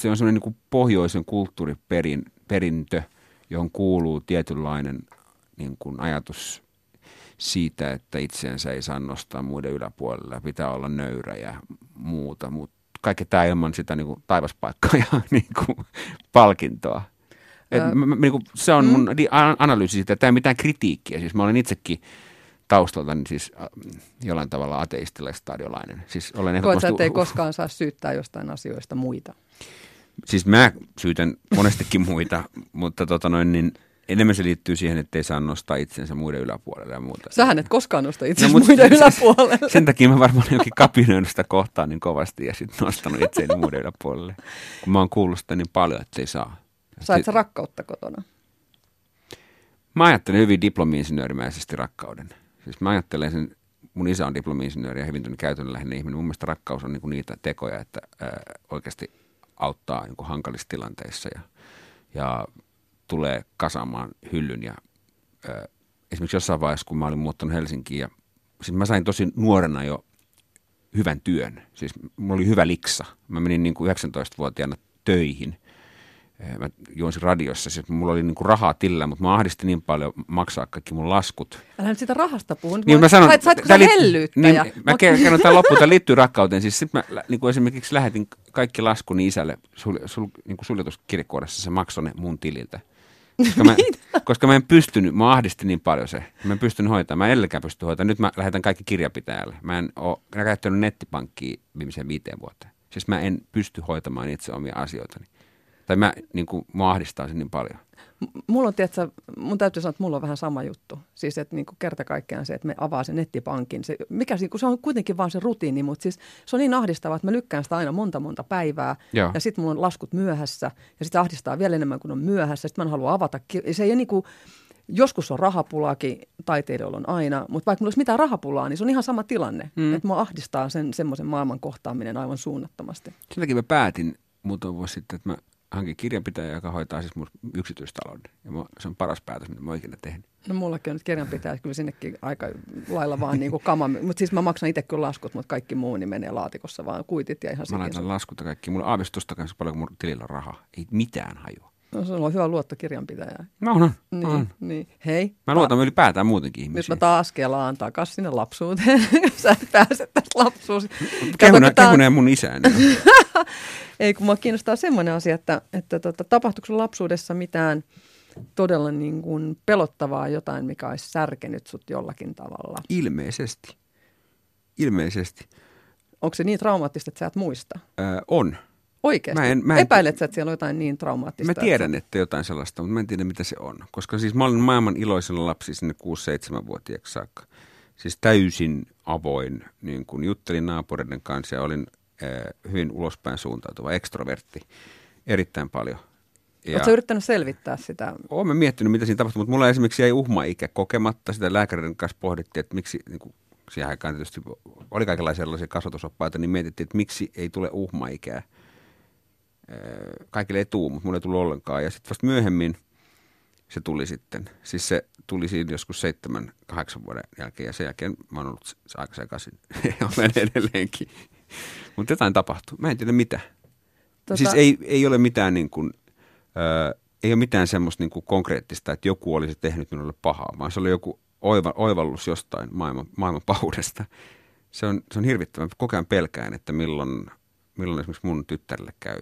se on semmoinen niin kuin pohjoisen kulttuuriperintö, johon kuuluu tietynlainen niin kuin ajatus siitä, että itseensä ei saa nostaa muiden yläpuolella, pitää olla nöyrä ja muuta, mutta kaikki tämä ilman sitä niin kuin taivaspaikkaa ja niin kuin, palkintoa. Et, Ää, m- m- niin kuin, se on mun mm. analyysi siitä, että tämä ei mitään kritiikkiä. Siis mä olen itsekin taustalta siis äh, jollain tavalla ateistilestadiolainen. Siis olen Koet sä, ei koskaan saa syyttää jostain asioista muita? Siis mä syytän monestikin muita, mutta tota noin, niin enemmän se liittyy siihen, että ei saa nostaa itsensä muiden yläpuolelle ja muuta. Sähän et koskaan nosta itsensä no, muiden siis, yläpuolelle. Sen takia mä varmaan jokin kapinoinut sitä kohtaa niin kovasti ja sitten nostanut itseäni muiden yläpuolelle. Kun mä oon kuullut sitä niin paljon, että ei saa. Sait sä rakkautta kotona? Mä ajattelen hyvin diplomi-insinöörimäisesti rakkauden. Siis mä ajattelen sen, mun isä on diplomi-insinööri ja hyvin käytännönläheinen ihminen. Mun mielestä rakkaus on niinku niitä tekoja, että ää, oikeasti auttaa niinku hankalissa tilanteissa ja, ja tulee kasaamaan hyllyn. Ja, ää, esimerkiksi jossain vaiheessa, kun mä olin muuttanut Helsinkiin ja siis mä sain tosi nuorena jo hyvän työn. Siis mulla oli hyvä liksa. Mä menin niin kuin 19-vuotiaana töihin – mä juonsin radiossa, siis mulla oli niinku rahaa tillä, mutta mä ahdisti niin paljon maksaa kaikki mun laskut. Älä nyt sitä rahasta puhu. Niin mä sanon, Saitko sä hellyyttäjä? Niin, mä kerron tämän loppuun, tämä liittyy rakkauteen. Siis sit mä niin kuin esimerkiksi lähetin kaikki laskuni isälle sul, sul, niin kuin suljetuskirjekuoressa, se maksoi ne mun tililtä. Koska mä, koska mä en pystynyt, mä ahdisti niin paljon se. Mä en pystynyt hoitamaan, mä elläkään pysty hoitamaan. Nyt mä lähetän kaikki kirjapitäjälle. Mä en ole käyttänyt nettipankkia viimeiseen viiteen vuoteen. Siis mä en pysty hoitamaan itse omia asioitani. Tai mä, niin kuin, mä ahdistaa sen niin paljon. Mulla on, tiedätkö, mun täytyy sanoa, että mulla on vähän sama juttu. Siis, että niin kuin kerta kaikkiaan se, että me avaa sen nettipankin. Se, mikä, se on kuitenkin vaan se rutiini, mutta siis se on niin ahdistavaa, että mä lykkään sitä aina monta monta päivää. Joo. Ja sitten mulla on laskut myöhässä. Ja sitten ahdistaa vielä enemmän kuin on myöhässä. Sitten mä en halua avata. Se ei niin kuin, joskus on rahapulaakin, taiteilijoilla on aina, mutta vaikka mulla olisi mitään rahapulaa, niin se on ihan sama tilanne. Mm. Että mua ahdistaa sen semmoisen maailman kohtaaminen aivan suunnattomasti. Sen takia mä päätin muutama vuosi sitten, että mä hankin kirjanpitäjä, joka hoitaa siis mun yksityistalouden. Ja se on paras päätös, mitä mä oon ikinä tehnyt. No mullakin on nyt kirjanpitäjä, kyllä sinnekin aika lailla vaan niin kuin kama. Mutta siis mä maksan itse kyllä laskut, mutta kaikki muu niin menee laatikossa vaan kuitit ja ihan Mä laitan laskut ja kaikki. Mulla on aavistusta kanssa paljon, kun mun tilillä on rahaa. Ei mitään hajua. No se on hyvä luottokirjanpitäjä. No, no, niin, on. Niin. Hei. Mä luotan ta- ylipäätään muutenkin ihmisiä. Nyt mä taas kelaan takas sinne lapsuuteen. Sä et pääse tästä lapsuus. Kehuneen tämän... mun isäni. Ei, kun mua kiinnostaa semmoinen asia, että, että tota, tapahtuiko lapsuudessa mitään todella niin kuin pelottavaa jotain, mikä olisi särkenyt sut jollakin tavalla? Ilmeisesti. Ilmeisesti. Onko se niin traumaattista, että sä et muista? Öö, on. Oikeasti? Mä en, mä en, Epäilet sä, että siellä on jotain niin traumaattista? Mä tiedän, että, että jotain sellaista, mutta mä en tiedä, mitä se on. Koska siis mä olin maailman iloisella lapsi sinne 6-7-vuotiaaksi saakka. Siis täysin avoin, niin kun juttelin naapureiden kanssa ja olin äh, hyvin ulospäin suuntautuva, ekstrovertti erittäin paljon. Ja Oletko yrittänyt selvittää sitä? Olen miettinyt, mitä siinä tapahtui, mutta mulla esimerkiksi jäi uhma-ikä kokematta. Sitä lääkärin kanssa pohdittiin, että miksi, niin kuin siihen aikaan tietysti oli kaikenlaisia sellaisia kasvatusoppaita, niin mietittiin, että miksi ei tule uhma-ikää – kaikille ei tule, mutta mulle ei tullut ollenkaan. Ja sitten vasta myöhemmin se tuli sitten. Siis se tuli siinä joskus seitsemän, kahdeksan vuoden jälkeen ja sen jälkeen mä oon ollut aika sekaisin. Olen edelleenkin. Mutta jotain tapahtuu. Mä en tiedä mitä. Tota... Siis ei, ei ole mitään niin kuin, äh, ei ole mitään semmoista niin kuin konkreettista, että joku olisi tehnyt minulle pahaa, vaan se oli joku oiva, oivallus jostain maailman, maailman pahuudesta. Se on, se on hirvittävän. Koko ajan pelkään, että milloin, milloin esimerkiksi mun tyttärelle käy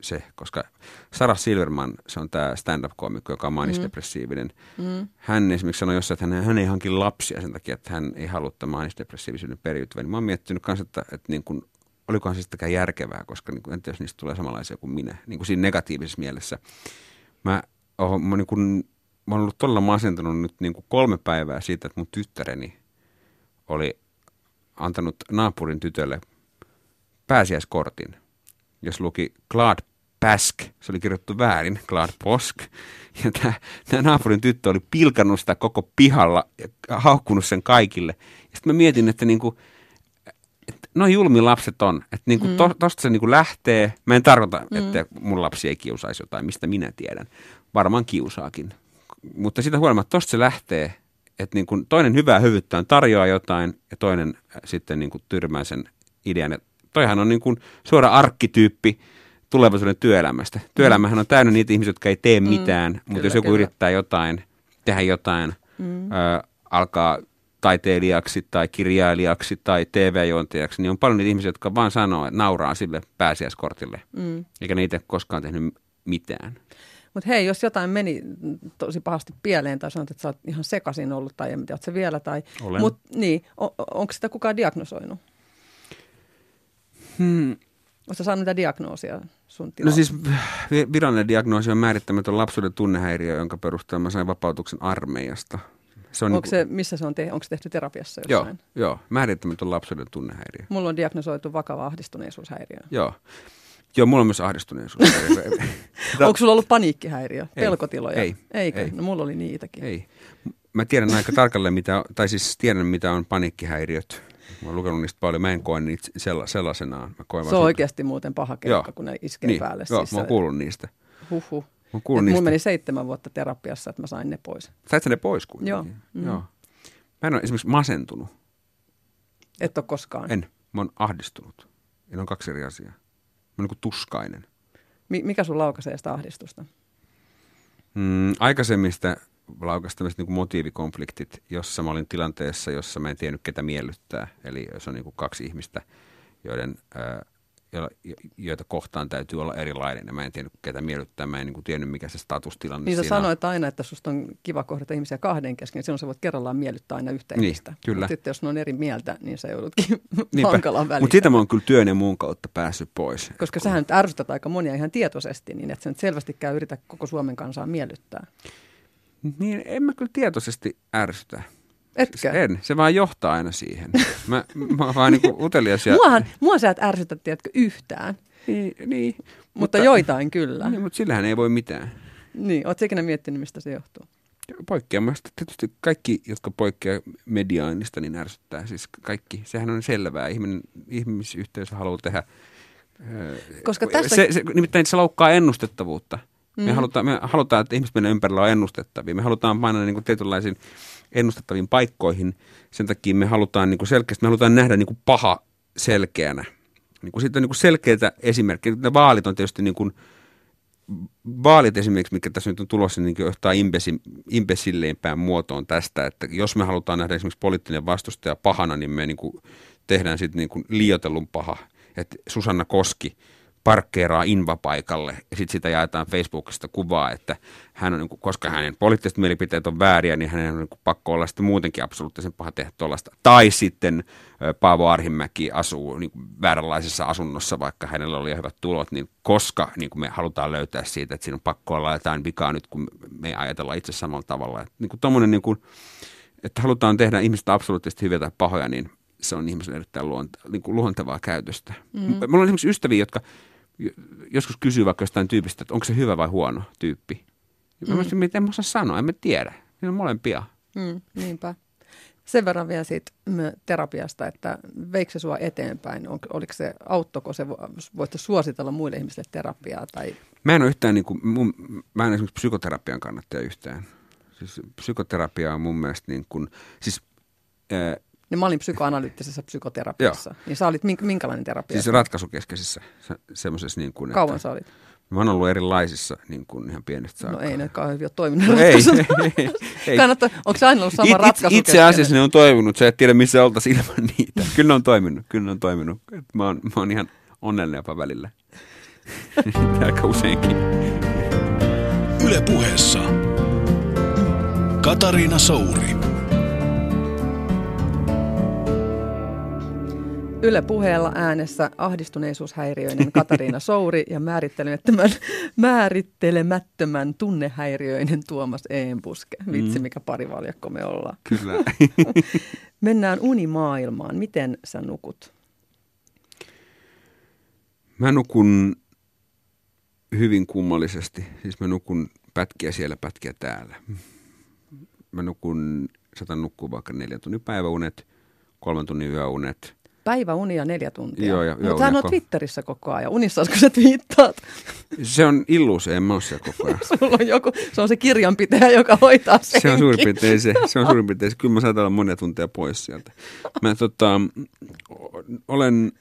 se, koska Sarah Silverman, se on tämä stand-up-koomikko, joka on maanisdepressiivinen. Mm. mm. Hän esimerkiksi sanoi jossain, että hän, hän ei hanki lapsia sen takia, että hän ei halua tämän maanisdepressiivisyyden periytyvän. Niin mä oon miettinyt myös, että, että niin kuin, olikohan se sitäkään järkevää, koska niin kuin, entä jos niistä tulee samanlaisia kuin minä, niin kuin siinä negatiivisessa mielessä. Mä oon, mä, niin kuin, mä oon ollut todella masentunut nyt niin kuin kolme päivää siitä, että mun tyttäreni oli antanut naapurin tytölle pääsiäiskortin – jos luki Claude Pask, se oli kirjoittu väärin, Claude Posk. Ja tämä, tämä naapurin tyttö oli pilkannut sitä koko pihalla ja haukkunut sen kaikille. Ja sitten mä mietin, että niinku, että no julmi lapset on. Että niinku mm. to, tosta se niinku lähtee. Mä en tarkoita, mm. että mun lapsi ei kiusaisi jotain, mistä minä tiedän. Varmaan kiusaakin. Mutta sitä huolimatta tosta se lähtee, että niinku toinen hyvää hyvyyttään tarjoaa jotain ja toinen sitten niinku tyrmää sen idean, että toihan on niin kuin suora arkkityyppi tulevaisuuden työelämästä. Työelämähän on täynnä niitä ihmisiä, jotka ei tee mm, mitään, mm, mutta kyllä, jos joku kyllä. yrittää jotain, tehdä jotain, mm. ö, alkaa taiteilijaksi tai kirjailijaksi tai TV-juontajaksi, niin on paljon niitä ihmisiä, jotka vaan sanoo, että nauraa sille pääsiäiskortille, mm. eikä niitä koskaan tehnyt mitään. Mutta hei, jos jotain meni tosi pahasti pieleen tai sanot, että sä oot ihan sekasin ollut tai en tiedä, se vielä. Tai, Olen. Mut, niin, on, onko sitä kukaan diagnosoinut? Hmm. Oletko saanut mitä diagnoosia sun No tilalla? siis vi- virallinen diagnoosi on määrittämätön lapsuuden tunnehäiriö, jonka perusteella mä sain vapautuksen armeijasta. Se on Onko niinku- se, missä se on, te, onko se tehty terapiassa Joo, jossain? joo, määrittämätön lapsuuden tunnehäiriö. Mulla on diagnosoitu vakava ahdistuneisuushäiriö. Joo. Joo, mulla on myös ahdistuneisuus. Onko sulla ollut paniikkihäiriö, Ei. pelkotiloja? Ei. Eikö? Ei. No mulla oli niitäkin. Ei. Mä tiedän aika tarkalleen, mitä, tai siis tiedän, mitä on paniikkihäiriöt. Mä oon lukenut niistä paljon. Mä en koe niitä sella, sellaisenaan. Mä koen Se on oikeasti muuten paha keikka, Joo. kun ne iskee niin, päälle. Joo, siis mä oon kuullut niistä. Huhhuh. Mä oon kuullut niistä. mulla meni seitsemän vuotta terapiassa, että mä sain ne pois. Sait sä ne pois kuitenkin? Joo. Mm. Joo. Mä en ole esimerkiksi masentunut. Et ole koskaan. En. Mä oon ahdistunut. Ja ne on kaksi eri asiaa. Mä oon niin kuin tuskainen. Mi- mikä sun laukaisee sitä ahdistusta? Mm, aikaisemmista laukasta tämmöiset niin motiivikonfliktit, jossa mä olin tilanteessa, jossa mä en tiennyt ketä miellyttää. Eli jos on niin kuin kaksi ihmistä, joiden, ää, joilla, jo- joita kohtaan täytyy olla erilainen. Ja mä en tiennyt ketä miellyttää, mä en niin kuin tiennyt mikä se statustilanne Niin siinä on. sanoit aina, että susta on kiva kohdata ihmisiä kahden kesken, silloin sä voit kerrallaan miellyttää aina yhtä Niin, ihmistä. kyllä. Mut sitten jos ne on eri mieltä, niin sä joudutkin hankalaan väliin. Mutta siitä mä oon kyllä työn ja muun kautta päässyt pois. Koska sähän nyt ärsytät aika monia ihan tietoisesti, niin että sä nyt selvästikään yritä koko Suomen kansaa miellyttää. Niin en mä kyllä tietoisesti ärsytä. Etkö? En, se vaan johtaa aina siihen. Mä, mä oon vaan niinku utelias ja... Muahan, mua sä et ärsytä, tiedätkö, yhtään, Niin, niin. mutta, mutta joitain kyllä. Niin, mutta sillähän ei voi mitään. Niin, ootko ikinä miettinyt, mistä se johtuu? Poikkeamasta tietysti kaikki, jotka poikkeaa mediaanista, niin ärsyttää. Siis kaikki, sehän on selvää. Ihminen, ihmisyhteisö haluaa tehdä. Koska tässä- se, se, nimittäin se loukkaa ennustettavuutta. Me, Mm. halutaan, me halutaan, että ihmiset meidän ympärillä on ennustettavia. Me halutaan painaa niin kuin tietynlaisiin ennustettaviin paikkoihin. Sen takia me halutaan niin kuin selkeästi, me halutaan nähdä niin kuin paha selkeänä. Niin kuin siitä on niin kuin selkeitä esimerkkejä. Ne vaalit on tietysti niin kuin, vaalit esimerkiksi, mikä tässä nyt on tulossa, niin johtaa imbesi, imbesilleimpään muotoon tästä, että jos me halutaan nähdä esimerkiksi poliittinen vastustaja pahana, niin me niin kuin tehdään sitten niin liioitellun paha. Että Susanna Koski parkkeeraa invapaikalle ja sitten sitä jaetaan Facebookista kuvaa, että hän on, niin kuin, koska hänen poliittiset mielipiteet on vääriä, niin hänen on niin kuin pakko olla sitten muutenkin absoluuttisen paha tehdä tuollaista. Tai sitten Paavo Arhimäki asuu niin kuin vääränlaisessa asunnossa, vaikka hänellä oli hyvät tulot, niin koska niin kuin me halutaan löytää siitä, että siinä on pakko olla jotain vikaa nyt, kun me ei ajatella itse samalla tavalla. Että, niin kuin tommonen, niin kuin, että halutaan tehdä ihmistä absoluuttisesti hyviä tai pahoja, niin se on ihmisen erittäin luonte, niin kuin luontevaa käytöstä. Mm. Mulla on esimerkiksi ystäviä, jotka jo- joskus kysyy vaikka jostain tyypistä, että onko se hyvä vai huono tyyppi. Mm. Mä että en mä osaa sanoa, en mä tiedä. Siinä on molempia. Mm, niinpä. Sen verran vielä siitä mm, terapiasta, että veikö se sua eteenpäin? On, oliko se, auttoiko se, voitko suositella muille ihmisille terapiaa? Tai, Mä en ole yhtään, niin kuin, mun, mä en esimerkiksi psykoterapian kannattaja yhtään. Siis psykoterapia on mun mielestä niin kuin, siis, ää, niin mä olin psykoanalyyttisessä psykoterapiassa. Niin sä olit mink, minkälainen terapia? siis ratkaisukeskeisissä se, semmoisessa niin kuin, Kauan että, sä olit? Mä oon ollut erilaisissa niin kuin ihan pienestä saakka. No ei ne kauhean hyvin ole toiminut. No ei, ratkaisut. ei, ei. Kannattaa, onko se aina ollut sama It- ratkaisu? Itse, asiassa ne on toiminut, sä et tiedä missä oltaisiin ilman niitä. Kyllä ne on toiminut, kyllä ne on toiminut. Et Mä oon, mä oon ihan onnellinen jopa välillä. Aika useinkin. Yle puheessa. Katariina Souri. Yle puheella äänessä ahdistuneisuushäiriöinen Katariina Souri ja määrittelemättömän, määrittelemättömän tunnehäiriöinen Tuomas Eenbuske. Vitsi, Mm. mikä parivaljakko me ollaan. Kyllä. Mennään unimaailmaan. Miten sä nukut? Mä nukun hyvin kummallisesti. Siis mä nukun pätkiä siellä, pätkiä täällä. Mä nukun, saatan nukkua vaikka neljän tunnin päiväunet, kolmen tunnin yöunet. Päiväunia neljä tuntia. Joo, ja Mutta oot ko- Twitterissä koko ajan. Unissa kun sä twiittaat. Se on illuusio, en mä ole siellä koko ajan. Sulla on joku, se on se kirjanpitäjä, joka hoitaa sen. Se on suurin piirtein se. Se on suurin piirtein se. Kyllä mä saatan olla monia tunteja pois sieltä. Mä tota, olen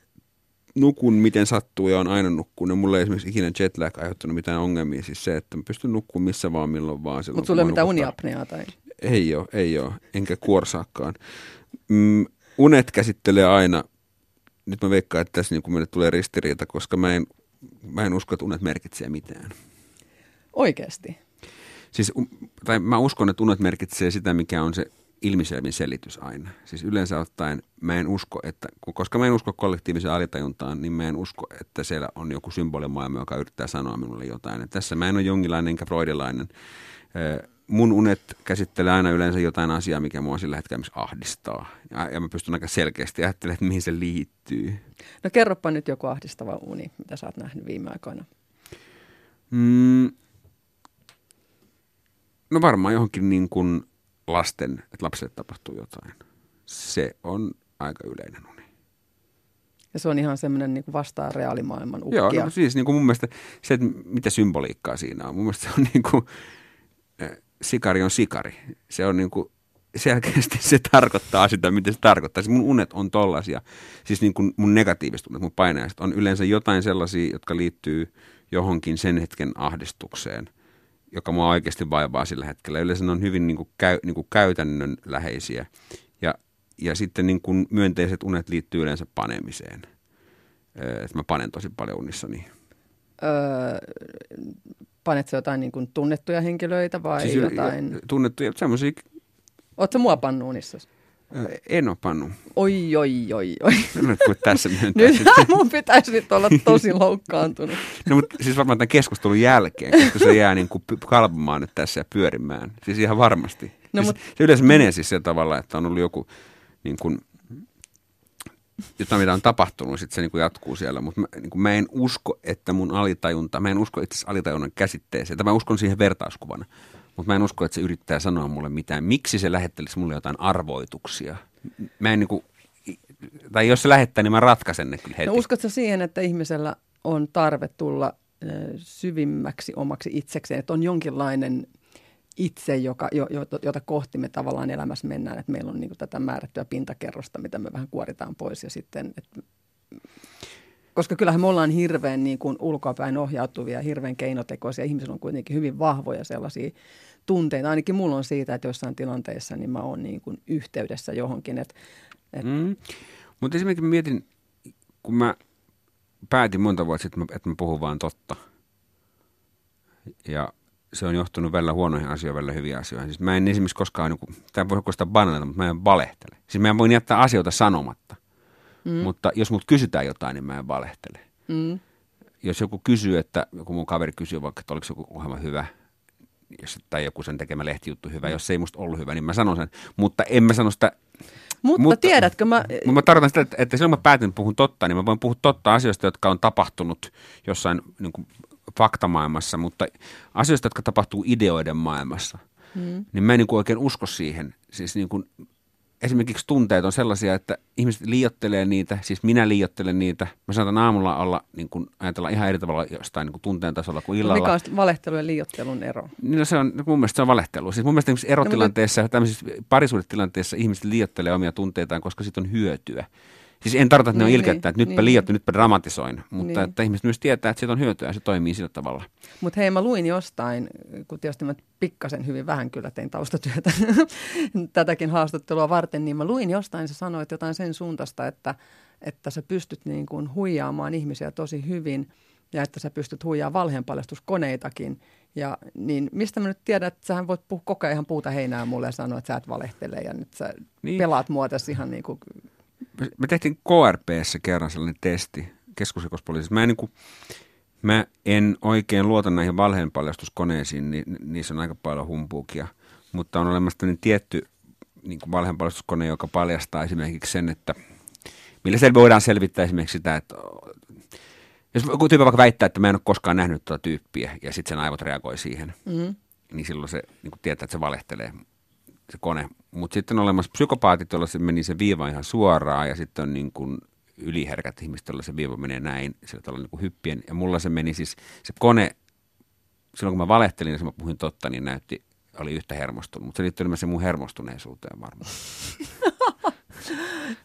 nukun miten sattuu ja on aina nukkunut. Ja mulla ei esimerkiksi ikinä jetlag aiheuttanut mitään ongelmia. Siis se, että mä pystyn nukkumaan missä vaan milloin vaan. Mutta sulla ei ole mitään uniapneaa tai... Ei ole, ei ole. Enkä kuorsaakaan. Mm, unet käsittelee aina. Nyt mä veikkaan, että tässä niin meille tulee ristiriita, koska mä en, mä en usko, että unet merkitsee mitään. Oikeasti. Siis, tai mä uskon, että unet merkitsee sitä, mikä on se ilmiselvin selitys aina. Siis yleensä ottaen mä en usko, että, koska mä en usko kollektiiviseen alitajuntaan, niin mä en usko, että siellä on joku symbolimaailma, joka yrittää sanoa minulle jotain. Et tässä mä en ole jonkinlainen enkä freudilainen. Mun unet käsittelee aina yleensä jotain asiaa, mikä mua sillä hetkellä ahdistaa. Ja, ja mä pystyn aika selkeästi ajattelemaan, että mihin se liittyy. No kerropa nyt joku ahdistava uni, mitä sä oot nähnyt viime aikoina. Mm, no varmaan johonkin niin kuin lasten, että lapsille tapahtuu jotain. Se on aika yleinen uni. Ja se on ihan semmoinen niin vastaa reaalimaailman uhkia. Joo, no siis niin kuin mun mielestä se, että mitä symboliikkaa siinä on. Mun mielestä se on niin kuin, sikari on sikari. Se on niin kuin, selkeästi se tarkoittaa sitä, mitä se tarkoittaa. Siis mun unet on tollasia, siis niin kuin mun negatiiviset unet, mun painajaiset on yleensä jotain sellaisia, jotka liittyy johonkin sen hetken ahdistukseen – joka mua oikeasti vaivaa sillä hetkellä. Yleensä ne on hyvin niin kuin käy, niin kuin käytännönläheisiä. Ja, ja sitten niin kuin myönteiset unet liittyy yleensä panemiseen. Että mä panen tosi paljon unissani. Öö, panetko jotain niin kuin tunnettuja henkilöitä vai siis jotain? Tunnettuja, semmoisia. Oletko mua pannut unissasi? En ole pannut. Oi, oi, oi, oi. Nyt voi tässä myöntää. Nyt mun pitäisi nyt olla tosi loukkaantunut. no, mutta siis varmaan tämän keskustelun jälkeen, koska se jää niin kuin kalpumaan nyt tässä ja pyörimään. Siis ihan varmasti. No, siis, mutta... Se yleensä menee siis sillä tavalla, että on ollut joku niin kuin, jotain, mitä on tapahtunut, sitten se niin kuin jatkuu siellä. Mutta mä, niin kuin mä en usko, että mun alitajunta, mä en usko itse asiassa alitajunnan käsitteeseen, tai mä uskon siihen vertauskuvana. Mutta mä en usko, että se yrittää sanoa mulle mitään. Miksi se lähettelisi mulle jotain arvoituksia? Mä en niinku, tai jos se lähettää, niin mä ratkaisen ne kyllä heti. No uskotko siihen, että ihmisellä on tarve tulla syvimmäksi omaksi itsekseen, että on jonkinlainen itse, joka, jota, jota kohti me tavallaan elämässä mennään, että meillä on niin tätä määrättyä pintakerrosta, mitä me vähän kuoritaan pois ja sitten, että koska kyllähän me ollaan hirveän niin kuin ulkoapäin ohjautuvia, hirveän keinotekoisia. Ihmisillä on kuitenkin hyvin vahvoja sellaisia tunteita. Ainakin mulla on siitä, että jossain tilanteessa niin mä oon niin kuin yhteydessä johonkin. Et, et... Mm. Mutta esimerkiksi mietin, kun mä päätin monta vuotta sitten, että mä puhun vaan totta. Ja se on johtunut välillä huonoihin asioihin, välillä hyviä asioihin. Siis mä en esimerkiksi koskaan, niin kuin, tämä voi kuulostaa banalilta, mutta mä en valehtele. Siis mä voin jättää asioita sanomatta. Mm. Mutta jos mut kysytään jotain, niin mä en valehtele. Mm. Jos joku kysyy, että joku mun kaveri kysyy vaikka, että oliko joku ohjelma hyvä, jos, tai joku sen tekemä lehtijuttu hyvä, jos se ei musta ollut hyvä, niin mä sanon sen. Mutta en mä sano sitä mutta, mutta tiedätkö mä... Mä tarkoitan sitä, että, että silloin mä päätin puhun totta, niin mä voin puhua totta asioista, jotka on tapahtunut jossain niin kuin faktamaailmassa, mutta asioista, jotka tapahtuu ideoiden maailmassa, hmm. niin mä en niin kuin oikein usko siihen. Siis niin kuin, esimerkiksi tunteet on sellaisia, että ihmiset liiottelee niitä, siis minä liiottelen niitä. Mä saatan aamulla olla, niin kun, ajatella ihan eri tavalla jostain niin kuin tunteen tasolla kuin illalla. Mikä on valehtelun ja liiottelun ero? Niin no se on, mun mielestä se on valehtelu. Siis mun mielestä erotilanteessa, no, tämmöisissä parisuudetilanteissa ihmiset liiottelee omia tunteitaan, koska siitä on hyötyä. Siis en tarkoita, että ne on niin, ilkeyttä, että nytpä niin. liiottu, nytpä dramatisoin, mutta niin. että ihmiset myös tietää, että siitä on hyötyä ja se toimii sillä tavalla. Mutta hei, mä luin jostain, kun tietysti mä pikkasen hyvin vähän kyllä tein taustatyötä tätäkin haastattelua varten, niin mä luin jostain, sä sanoit jotain sen suuntaista, että, että sä pystyt niin kuin huijaamaan ihmisiä tosi hyvin ja että sä pystyt huijaamaan valheenpaljastuskoneitakin. Ja niin mistä mä nyt tiedän, että sähän voit puhua koko ajan ihan puuta heinää mulle ja sanoa, että sä et valehtele ja nyt sä niin. pelaat mua tässä ihan niin kuin me tehtiin KRPssä kerran sellainen testi keskusrikospoliisissa. Mä en, niin kuin, mä en oikein luota näihin valheenpaljastuskoneisiin, niin niissä on aika paljon humpuukia. Mutta on olemassa niin tietty niin kuin valheenpaljastuskone, joka paljastaa esimerkiksi sen, että millä se voidaan selvittää esimerkiksi sitä, että jos tyyppi vaikka väittää, että mä en ole koskaan nähnyt tuota tyyppiä ja sitten sen aivot reagoi siihen, mm. niin silloin se niin kuin tietää, että se valehtelee se kone. Mutta sitten on olemassa psykopaatit, joilla se meni se viiva ihan suoraan ja sitten on niin kuin yliherkät ihmiset, joilla se viiva menee näin, sillä tavalla niin kuin hyppien. Ja mulla se meni siis, se kone, silloin kun mä valehtelin ja mä puhuin totta, niin näytti, oli yhtä hermostunut. Mutta se liittyy se mun hermostuneisuuteen varmaan.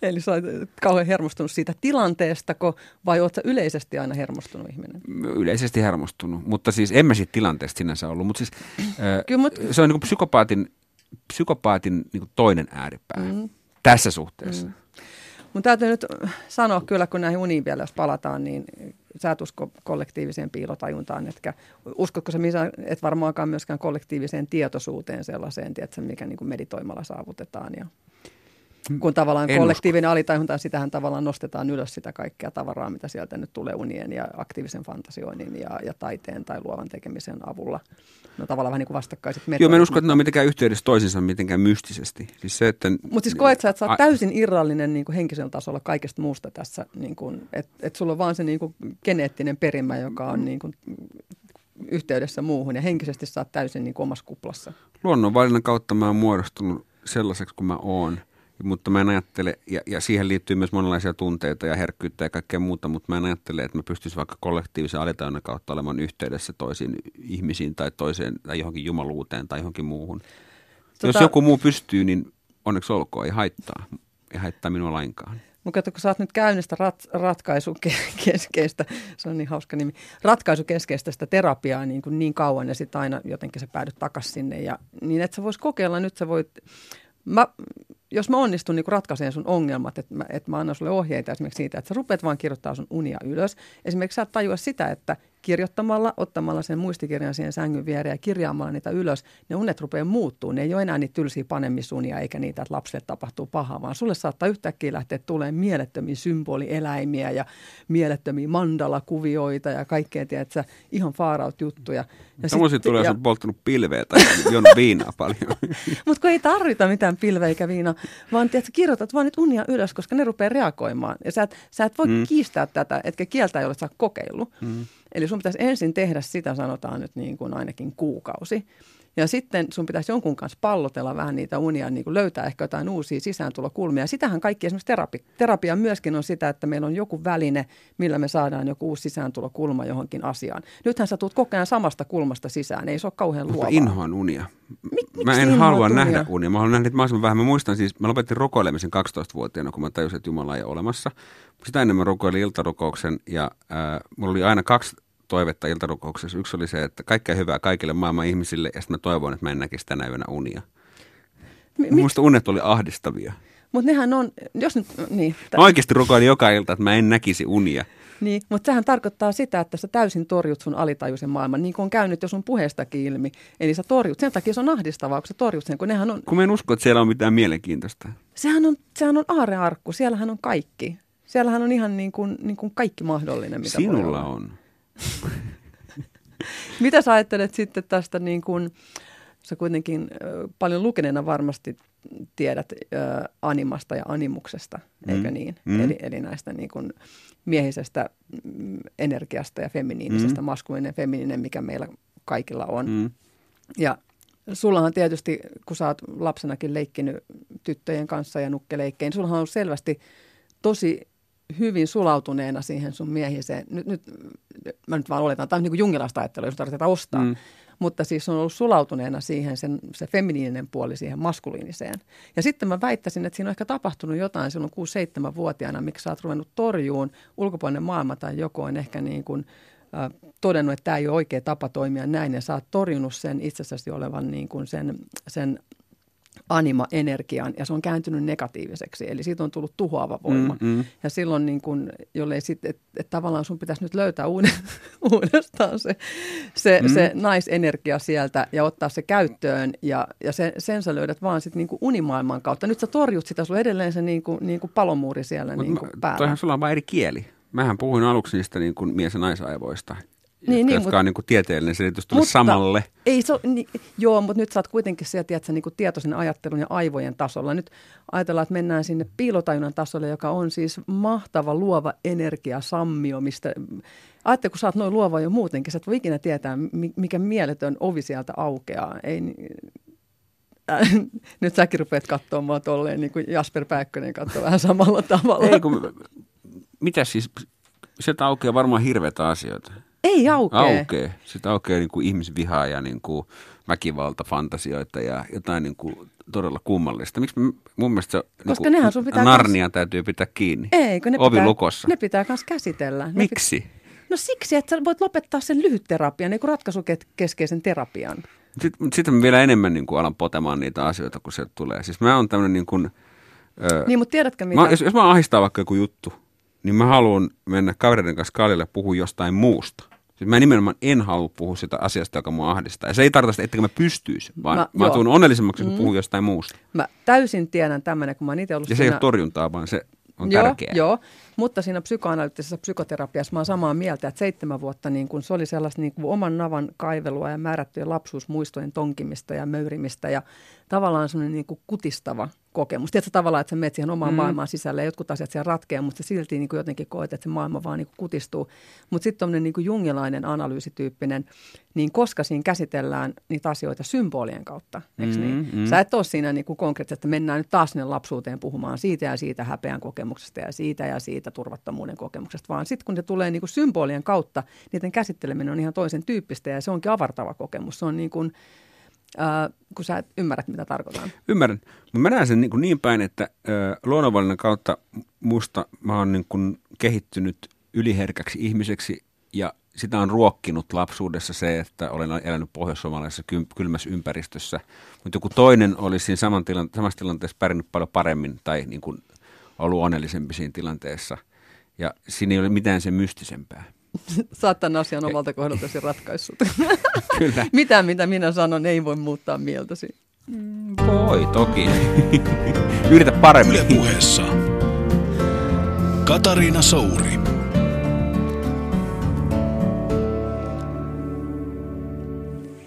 Eli sä olet kauhean hermostunut siitä tilanteesta, vai oletko yleisesti aina hermostunut ihminen? Yleisesti hermostunut, mutta siis en mä siitä tilanteesta sinänsä ollut. Mutta siis, Kyllä, mut... se on niin kuin psykopaatin psykopaatin niin toinen ääripää mm. tässä suhteessa. Mm. Mun täytyy nyt sanoa kyllä, kun näihin uniin vielä jos palataan, niin sä et usko kollektiiviseen piilotajuntaan, etkä uskotko sä et varmaankaan myöskään kollektiiviseen tietoisuuteen sellaiseen, tiedätkö, mikä niin kuin meditoimalla saavutetaan ja kun tavallaan En kollektiivinen alitajunta, sitähän tavallaan nostetaan ylös sitä kaikkea tavaraa, mitä sieltä nyt tulee unien ja aktiivisen fantasioinnin ja, ja taiteen tai luovan tekemisen avulla. No tavallaan vähän niin kuin vastakkaiset metodit. Joo, mä en usko, että ne on mitenkään yhteydessä toisinsa mitenkään mystisesti. Siis se, että... Mutta siis koet sä, että sä oot täysin irrallinen niin kuin henkisellä tasolla kaikesta muusta tässä, niin kuin, että et sulla on vaan se niin kuin geneettinen perimä, joka on niin kuin yhteydessä muuhun ja henkisesti sä oot täysin niin kuin omassa kuplassa. luonnonvalinnan kautta mä oon muodostunut sellaiseksi kuin mä oon. Mutta mä en ajattele, ja, ja siihen liittyy myös monenlaisia tunteita ja herkkyyttä ja kaikkea muuta, mutta mä en ajattele, että mä pystyisin vaikka kollektiivisen alitajunnan kautta olemaan yhteydessä toisiin ihmisiin tai toiseen tai johonkin jumaluuteen tai johonkin muuhun. Tota... Jos joku muu pystyy, niin onneksi olkoon, ei haittaa. Ei haittaa minua lainkaan. Mutta kun sä oot nyt käynyt sitä rat, ratkaisukeskeistä, se on niin hauska nimi, ratkaisukeskeistä sitä terapiaa niin, kuin niin kauan ja sitten aina jotenkin sä päädyt takaisin sinne. Ja, niin että sä vois kokeilla, nyt sä voit, mä, jos mä onnistun niin ratkaisemaan sun ongelmat, että mä, että mä annan sulle ohjeita esimerkiksi siitä, että sä rupeat vaan kirjoittaa sun unia ylös. Esimerkiksi sä tajua sitä, että kirjoittamalla, ottamalla sen muistikirjan siihen sängyn viereen ja kirjaamalla niitä ylös, ne unet rupeaa muuttuu. Ne ei ole enää niitä tylsiä panemisunia eikä niitä, että lapselle tapahtuu pahaa, vaan sulle saattaa yhtäkkiä lähteä tulemaan mielettömiä symbolieläimiä ja mielettömiä mandalakuvioita ja kaikkea, tiedätkö, ihan faaraut juttuja. Ja Tämmöisiä sit- tulee, ja- on polttanut pilveä tai juonut viinaa paljon. mutta kun ei tarvita mitään pilveä eikä viinaa, vaan tiedät, sä kirjoitat vaan nyt unia ylös, koska ne rupeaa reagoimaan. Ja sä et, sä et voi mm. kiistää tätä, etkä kieltää, jolle sä oot kokeillut. Mm. Eli sun pitäisi ensin tehdä sitä, sanotaan nyt niin kuin ainakin kuukausi. Ja sitten sun pitäisi jonkun kanssa pallotella vähän niitä unia, niin kuin löytää ehkä jotain uusia sisääntulokulmia. Sitähän kaikki esimerkiksi terapi, terapia myöskin on sitä, että meillä on joku väline, millä me saadaan joku uusi sisääntulokulma johonkin asiaan. Nythän sä tulet koko ajan samasta kulmasta sisään, ei se ole kauhean Mä luovaa. inhoan unia. miksi mä en halua unia? nähdä unia. Mä haluan nähdä niitä mahdollisimman vähän. Mä muistan siis, mä lopetin rukoilemisen 12-vuotiaana, kun mä tajusin, että Jumala ei ole olemassa. Sitä ennen mä rukoilin iltarukouksen ja äh, mulla oli aina kaksi toivetta iltarukouksessa. Yksi oli se, että kaikkea hyvää kaikille maailman ihmisille ja sitten mä toivon, että mä en näkisi tänä yönä unia. Mi- Minusta unet oli ahdistavia. Mutta nehän on, jos nyt, niin, tä- Mä oikeasti rukoilin joka ilta, että mä en näkisi unia. niin mutta sehän tarkoittaa sitä, että sä täysin torjut sun alitajuisen maailman, niin kuin on käynyt jo sun puheestakin ilmi. Eli sä torjut, sen takia se on ahdistavaa, kun sä torjut sen, kun nehän on, Kun mä en usko, että siellä on mitään mielenkiintoista. sehän on, sehän on aarearkku, siellähän on kaikki. Siellähän on ihan niin kuin, niin kuin kaikki mahdollinen, mitä Sinulla on. Mitä sä ajattelet sitten tästä niin kuin, sä kuitenkin paljon lukeneena varmasti tiedät ö, animasta ja animuksesta, eikö Mm. niin? Mm. Eli, eli näistä niin kuin miehisestä mm, energiasta ja feminiinisestä, Mm. maskuliininen, feminiininen, mikä meillä kaikilla on. Mm. Ja sullahan tietysti, kun sä oot lapsenakin leikkinyt tyttöjen kanssa ja nukkeleikkeen, niin sullahan on selvästi tosi hyvin sulautuneena siihen sun miehiseen. Nyt, nyt mä nyt vaan oletan, tämä on niin kuin jungilaista ajattelua, jos tarvitsee ostaa. Mm. Mutta siis on ollut sulautuneena siihen sen, se feminiininen puoli siihen maskuliiniseen. Ja sitten mä väittäisin, että siinä on ehkä tapahtunut jotain silloin 6-7-vuotiaana, miksi sä oot ruvennut torjuun ulkopuolinen maailma tai joku on ehkä niin kuin, äh, todennut, että tämä ei ole oikea tapa toimia näin ja sä oot torjunut sen itsessäsi olevan niin kuin sen, sen anima-energian ja se on kääntynyt negatiiviseksi. Eli siitä on tullut tuhoava voima. Mm, mm. Ja silloin niin kun, jollei sit, että et tavallaan sun pitäisi nyt löytää uudestaan se, se, Mm. se naisenergia sieltä ja ottaa se käyttöön. Ja, ja se, sen sä löydät vaan sit niin unimaailman kautta. Nyt sä torjut sitä, sulla edelleen se niin kuin, niin kuin palomuuri siellä Mut niin kuin päällä. Toihan sulla on vain eri kieli. Mähän puhuin aluksi niistä niin kuin mies- ja naisaivoista, Niin, jotka, niin, jotka on niin kuin tieteellinen selitys tuolle samalle. Ei se niin, joo, mutta nyt sä oot kuitenkin siellä, tiedätkö, niin kuin tietoisen ajattelun ja aivojen tasolla. Nyt ajatellaan, että mennään sinne piilotajunnan tasolle, joka on siis mahtava luova energia, sammio, mistä... Ajattele, kun sä oot noin luova jo muutenkin, sä et voi ikinä tietää, mi- mikä mieletön ovi sieltä aukeaa. Ei, äh, nyt säkin rupeat katsomaan mua tolleen, niin kuin Jasper Pääkkönen katsoo vähän samalla tavalla. Ei, kun, mitä siis, sieltä aukeaa varmaan hirveitä asioita. Ei aukee. Aukee. Sitten aukeaa niin kuin ihmisvihaa ja niin kuin väkivalta, fantasioita ja jotain niin kuin todella kummallista. Miksi mun mielestä se Koska niin nehän sun pitää Narnia täytyy pitää kiinni? Ei, kun ne Ovi pitää, lukossa. Ne pitää myös käsitellä. Ne Miksi? Pit- no siksi, että sä voit lopettaa sen lyhytterapian, niin kuin ratkaisukeskeisen terapian. Sitten, sitten mä vielä enemmän niin kuin alan potemaan niitä asioita, kun se tulee. Siis mä oon tämmöinen niin kuin, Öö, Niin, mutta tiedätkö mitä? mä, jos, jos mä ahistaa vaikka joku juttu, niin mä haluan mennä kavereiden kanssa kaljalle ja puhua jostain muusta. Siis mä nimenomaan en halua puhua sitä asiasta, joka mua ahdistaa. Ja se ei tarkoita sitä, etteikö mä pystyisi, vaan Mä- mä, joo. tuun onnellisemmaksi, kun puhun jostain muusta. Mä täysin tiedän tämmöinen, kun mä oon itse ollut Ja se ei ole torjuntaa, vaan se on joo, tärkeää. Joo, mutta siinä psykoanalyyttisessa psykoterapiassa mä oon samaa mieltä, että seitsemän vuotta niin kun se oli sellaista niin kuin oman navan kaivelua ja määrättyjen lapsuusmuistojen tonkimista ja möyrimistä ja tavallaan semmoinen niin kuin kutistava kokemus. Tiedätkö tavallaan, että sä menet siihen omaan mm. maailmaan sisälle ja jotkut asiat siellä ratkeaa, mutta silti niin kuin jotenkin koet, että se maailma vaan niin kuin kutistuu. Mutta sitten tuommoinen niin jungilainen analyysityyppinen, niin koska siinä käsitellään niitä asioita symbolien kautta, eikö niin? Mm, mm. Sä et ole siinä niin kuin konkreettisesti, että mennään nyt taas sinne lapsuuteen puhumaan siitä ja siitä häpeän kokemuksesta ja siitä ja siitä turvattomuuden kokemuksesta, vaan sitten kun se tulee niin kuin symbolien kautta, niiden käsitteleminen on ihan toisen tyyppistä ja se onkin avartava kokemus. Se on niin kuin, äh, kun sä ymmärrät, mitä tarkoitan. Ymmärrän. Mä näen sen niin, kuin niin päin, että ö, luonnonvalinnan kautta musta mä oon niin kuin kehittynyt yliherkäksi ihmiseksi ja sitä on ruokkinut lapsuudessa se, että olen elänyt pohjois-suomalaisessa kylmässä ympäristössä. Mutta joku toinen olisi siinä saman tilan- samassa tilanteessa pärjännyt paljon paremmin tai niin kuin ollut onnellisempi siinä tilanteessa. Ja siinä ei ole mitään sen mystisempää. Sä oot tämän asian omalta kohdaltasi ratkaissut. Kyllä. mitä, mitä minä sanon, ei voi muuttaa mieltäsi. Voi toki. Yritä paremmin. Yle puheessa. Katariina Souri.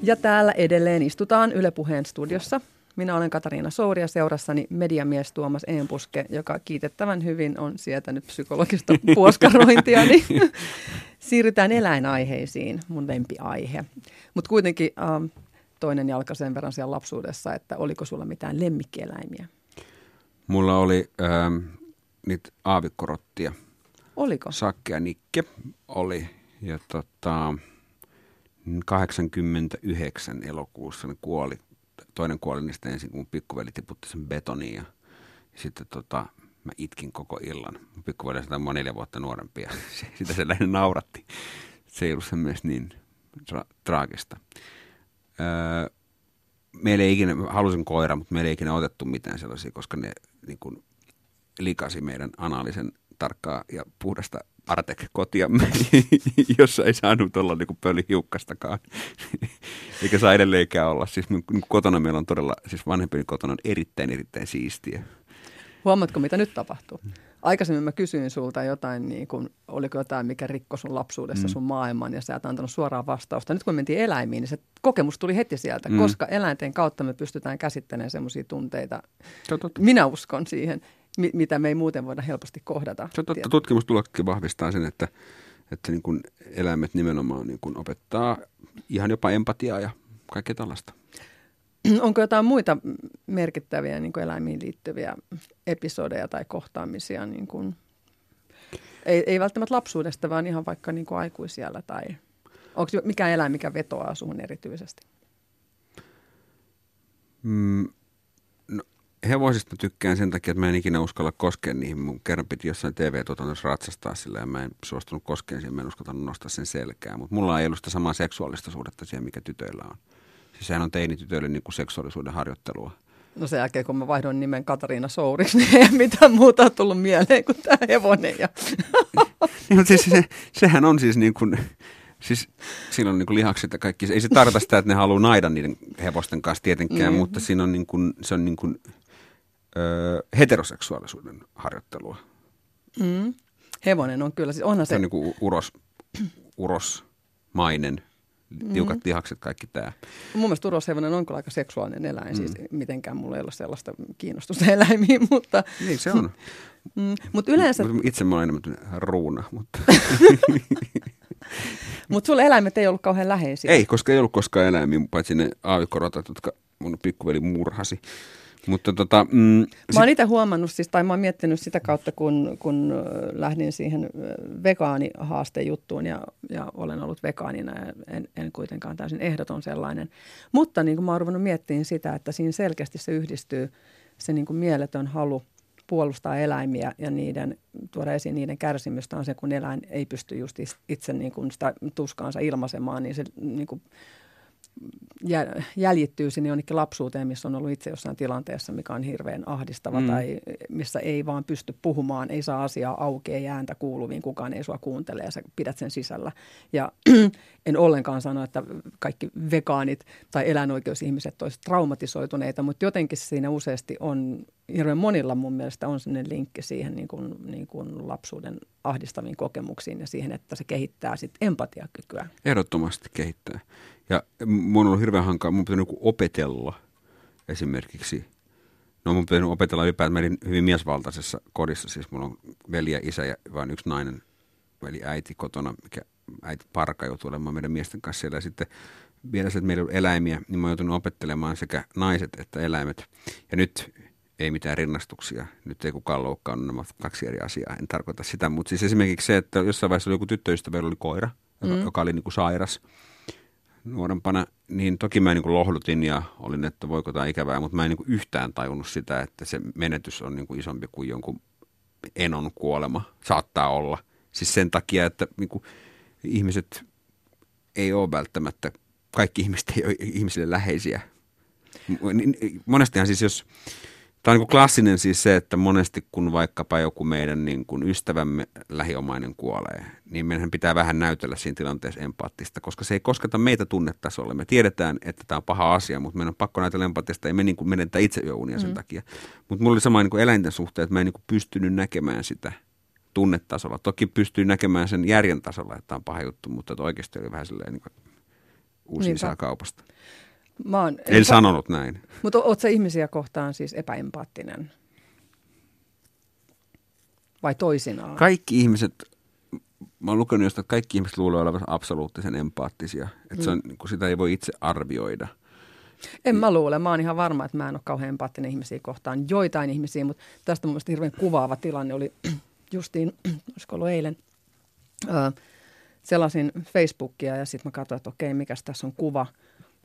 Ja täällä edelleen istutaan Yle Puheen studiossa. Minä olen Katariina Souri ja seurassani mediamies Tuomas Eenpuske, joka kiitettävän hyvin on sietänyt psykologista puoskarointia. Niin siirrytään eläinaiheisiin, mun lempiaihe. Mutta kuitenkin ähm, toinen jalka sen verran siellä lapsuudessa, että oliko sulla mitään lemmikkieläimiä? Mulla oli ähm, niitä aavikkorottia. Oliko? Sakke ja Nikke oli. Ja tota, 89 elokuussa ne kuoli. Toinen kuoli niistä ensin, kun pikkuveli tiputti sen betoniin. Ja, ja sitten tota, mä itkin koko illan. Pikkuveli on mua neljä vuotta nuorempi ja se, sitä se lähinnä nauratti. Se ei ollut sen mielestä niin tra- traagista. Öö, meillä ei ikinä, halusin koira, mutta meillä ei ikinä otettu mitään sellaisia, koska ne niin kuin, likasi meidän analisen tarkkaa ja puhdasta Artek-kotiamme, jossa ei saanut olla niin pölyhiukkastakaan. Eikä saa edelleenkään olla. Siis kotona meillä on todella, siis vanhempien kotona on erittäin, erittäin siistiä. Huomaatko, mitä nyt tapahtuu? Aikaisemmin mä kysyin sulta jotain, niin kun, oliko jotain, mikä rikkoi sun lapsuudessa Mm. sun maailman, ja sä et antanut suoraa vastausta. Nyt kun me mentiin eläimiin, niin se kokemus tuli heti sieltä, Mm. koska eläinten kautta me pystytään käsittelemään semmoisia tunteita. Totta. Minä uskon siihen, mitä me ei muuten voida helposti kohdata. Se on totta. Tutkimustuloksetkin vahvistaa sen, että, että niin kuin eläimet nimenomaan niin kuin opettaa ihan jopa empatiaa ja kaikkea tällaista. Onko jotain muita merkittäviä niin kuin eläimiin liittyviä episodeja tai kohtaamisia? Niin kuin, ei, ei välttämättä lapsuudesta, vaan ihan vaikka niin kuin aikuisiellä tai onko mikään eläin, mikä vetoaa suhun erityisesti? Mm, hevosista tykkään sen takia, että mä en ikinä uskalla koskea niihin. Mun kerran piti jossain TV-tuotannossa ratsastaa sillä ja mä en suostunut koskeen siihen, mä en uskaltanut nostaa sen selkää. Mutta mulla ei ollut sitä samaa seksuaalista suhdetta siihen, mikä tytöillä on. Siis sehän on teinitytöille niin kuin seksuaalisuuden harjoittelua. No sen jälkeen, kun mä vaihdoin nimen Katariina Souriksi, niin ei mitään muuta tullut mieleen kuin tämä hevonen. Ja... Niin, mutta siis se, sehän on siis niin kuin, siis siinä on niin kuin lihakset ja kaikki. Ei se tarkoita sitä, että ne haluaa naida niiden hevosten kanssa tietenkään, Mm. mutta siinä on niin kuin, se on niin kuin, ö, heteroseksuaalisuuden harjoittelua. Mm. Hevonen on kyllä, siis onhan Se se, on niin kuin uros, urosmainen, tiukat lihakset, kaikki tämä. mun mielestä uroshevonen on kyllä aika seksuaalinen eläin, mm. siis mitenkään mulla ei ole sellaista kiinnostusta eläimiin, mutta, Niin se on. mm, mutta yleensä, Mut Itse mä olen enemmän ruuna, mutta mutta sulla eläimet ei ollut kauhean läheisiä. ei, koska ei ollut koskaan eläimiä, paitsi ne aavikorotat, jotka mun pikkuveli murhasi. Mutta tota, mm, Mä oon itse huomannut, siis, tai mä oon miettinyt sitä kautta, kun, kun lähdin siihen vegaanihaastejuttuun ja, ja olen ollut vegaanina ja en, en kuitenkaan täysin ehdoton sellainen. Mutta niin kuin mä oon ruvennut miettimään sitä, että siinä selkeästi se yhdistyy se niin kuin mieletön halu puolustaa eläimiä ja niiden, tuoda esiin niiden kärsimystä on se, kun eläin ei pysty just itse niin kuin sitä tuskaansa ilmaisemaan, niin se niin kuin jäljittyy sinne jonnekin lapsuuteen, missä on ollut itse jossain tilanteessa, mikä on hirveän ahdistava mm. tai missä ei vaan pysty puhumaan, ei saa asiaa auki, ei ääntä kuuluviin, kukaan ei sua kuuntele ja sä pidät sen sisällä. Ja en ollenkaan sano, että kaikki vegaanit tai eläinoikeusihmiset olisivat traumatisoituneita, mutta jotenkin siinä useasti on, hirveän monilla mun mielestä on sellainen linkki siihen niin kuin, niin kuin lapsuuden ahdistaviin kokemuksiin ja siihen, että se kehittää sitten empatiakykyä. Ehdottomasti kehittää. Ja mun on ollut hirveän hankaa, mun pitää niin opetella esimerkiksi. No mun pitää opetella ylipäätään, mä olin hyvin miesvaltaisessa kodissa, siis mulla on veli ja isä ja vain yksi nainen, veli äiti kotona, mikä äiti parka joutui olemaan meidän miesten kanssa siellä. Ja sitten vielä se, että meillä on eläimiä, niin mä oon joutunut opettelemaan sekä naiset että eläimet. Ja nyt ei mitään rinnastuksia. Nyt ei kukaan loukkaa, nämä kaksi eri asiaa. En tarkoita sitä, mutta siis esimerkiksi se, että jossain vaiheessa oli joku tyttöystävä, oli koira, mm. joka oli niin kuin sairas – nuorempana, niin toki mä niin kuin lohdutin ja olin, että voiko tämä ikävää, mutta mä en niin kuin yhtään tajunnut sitä, että se menetys on niin kuin isompi kuin jonkun enon kuolema saattaa olla. Siis sen takia, että niin kuin ihmiset ei ole välttämättä, kaikki ihmiset ei ole ihmisille läheisiä. Monestihan siis jos Tämä on niin klassinen siis se, että monesti kun vaikkapa joku meidän niin kuin ystävämme lähiomainen kuolee, niin meidän pitää vähän näytellä siinä tilanteessa empaattista, koska se ei kosketa meitä tunnetasolle. Me tiedetään, että tämä on paha asia, mutta meidän on pakko näytellä empaattista, ei me niin kuin menetä itse yöunia sen mm. takia. Mutta mulla oli sama niin kuin eläinten suhteen, että mä en niin kuin pystynyt näkemään sitä tunnetasolla. Toki pystyy näkemään sen järjen tasolla, että tämä on paha juttu, mutta oikeasti oli vähän silleen niin kuin uusi isä kaupasta. Mä oon, en empa- sanonut näin. Mutta oot sä ihmisiä kohtaan siis epäempaattinen? Vai toisinaan? Kaikki ihmiset, mä oon lukenut jostain, että kaikki ihmiset luulee olevan absoluuttisen empaattisia. Että mm. se on, mm. kun sitä ei voi itse arvioida. En mä luule. Mä oon ihan varma, että mä en ole kauhean empaattinen ihmisiä kohtaan. Joitain ihmisiä, mutta tästä mun mielestä hirveän kuvaava tilanne oli justiin, olisiko ollut eilen, öö, selasin Facebookia ja sitten mä katsoin, että okei, mikä tässä on kuva –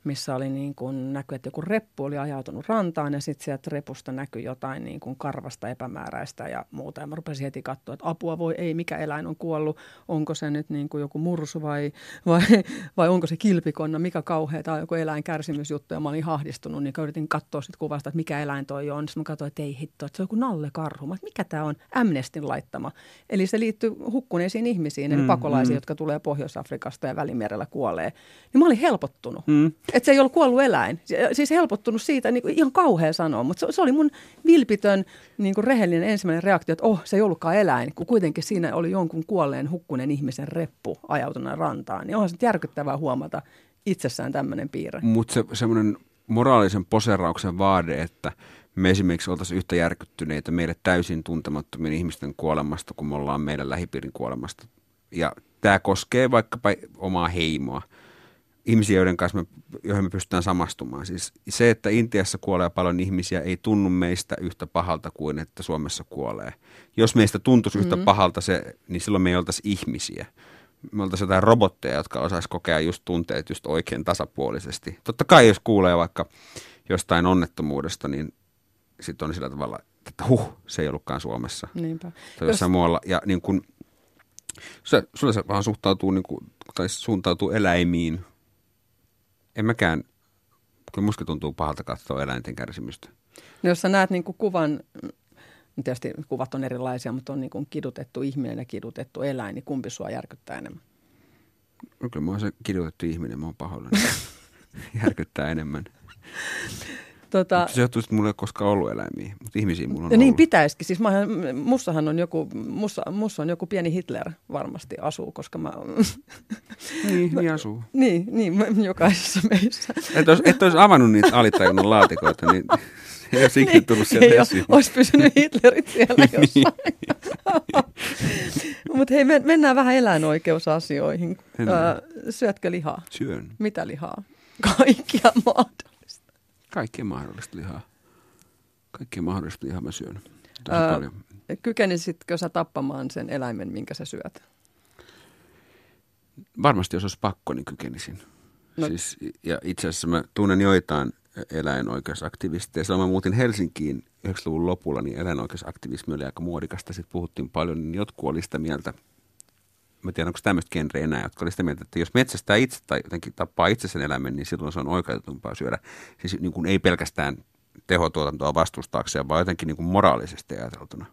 missä oli niin kuin näky, että joku reppu oli ajautunut rantaan ja sitten sieltä repusta näkyi jotain niin kuin karvasta epämääräistä ja muuta. Ja mä rupesin heti katsoa, että apua voi, ei, mikä eläin on kuollut, onko se nyt niin kuin joku mursu vai, vai, vai onko se kilpikonna, mikä kauhea tai joku eläinkärsimysjuttu. Ja mä olin hahdistunut, niin yritin katsoa sitten kuvasta, että mikä eläin toi on. Sitten mä katsoin, että ei hitto, että se on joku nallekarhu. Mä, mikä tämä on? Amnestin laittama. Eli se liittyy hukkuneisiin ihmisiin, eli mm, pakolaisiin, mm. jotka tulee Pohjois-Afrikasta ja Välimerellä kuolee. Niin mä olin helpottunut. Mm. Että se ei ollut kuollut eläin. Siis helpottunut siitä, niin kuin, ihan kauhea sanoa, mutta se, se oli mun vilpitön, niin kuin rehellinen ensimmäinen reaktio, että oh, se ei ollutkaan eläin, kun kuitenkin siinä oli jonkun kuolleen hukkuneen ihmisen reppu ajautuneen rantaan. Niin onhan se järkyttävää huomata itsessään tämmöinen piirre. Mutta se, semmoinen moraalisen poserauksen vaade, että me esimerkiksi oltaisiin yhtä järkyttyneitä meille täysin tuntemattomien ihmisten kuolemasta, kun me ollaan meidän lähipiirin kuolemasta. Ja tämä koskee vaikkapa omaa heimoa ihmisiä, joiden kanssa me, joihin me pystytään samastumaan. Siis se, että Intiassa kuolee paljon ihmisiä, ei tunnu meistä yhtä pahalta kuin että Suomessa kuolee. Jos meistä tuntuisi mm-hmm. yhtä pahalta se, niin silloin me ei oltaisi ihmisiä. Me oltaisiin jotain robotteja, jotka osaisi kokea just tunteet just oikein tasapuolisesti. Totta kai jos kuulee vaikka jostain onnettomuudesta, niin sitten on sillä tavalla, että huh, se ei ollutkaan Suomessa. Niinpä. Tai jossain jos... muualla. Ja niin kun, se, sulle se vaan suhtautuu, niin kuin, tai suuntautuu eläimiin en mäkään, kyllä musta tuntuu pahalta katsoa eläinten kärsimystä. No jos sä näet niin kuin kuvan, tietysti kuvat on erilaisia, mutta on niin kuin kidutettu ihminen ja kidutettu eläin, niin kumpi sua järkyttää enemmän? No kyllä mä oon se kidutettu ihminen, mä oon pahoillani. järkyttää enemmän. Tota, se johtuu, että mulla ei ole koskaan ollut eläimiä, mutta ihmisiä mulla on Niin ollut. pitäisikin. Siis mä, mussahan on joku, mussa, mussa on joku pieni Hitler varmasti asuu, koska mä... niin, niin asuu. Niin, niin jokaisessa meissä. Et olisi, et olisi avannut niitä alitajunnan laatikoita, niin ei olisi ikinä tullut sieltä ei esiin. Olisi pysynyt Hitlerit siellä niin. jossain. Mutta hei, mennään vähän eläinoikeusasioihin. syötkö lihaa? Syön. Mitä lihaa? Kaikkia maata. Kaikkea mahdollista lihaa. Kaikkea mahdollista lihaa mä syön. Öö, Kykenisitkö sä tappamaan sen eläimen, minkä sä syöt? Varmasti jos olisi pakko, niin kykenisin. No. Siis, ja itse asiassa mä tunnen joitain eläinoikeusaktivisteja. Silloin mä muutin Helsinkiin 90-luvun lopulla, niin eläinoikeusaktivismi oli aika muodikasta. Sitten puhuttiin paljon, niin jotkut oli sitä mieltä, mä tiedän onko tämmöistä genreä enää, jotka oli sitä mieltä, että jos metsästää itse tai jotenkin tappaa itse sen eläimen, niin silloin se on oikeutetumpaa syödä. Siis niin kuin ei pelkästään tehotuotantoa vastustaakseen, vaan jotenkin niin kuin moraalisesti ajateltuna.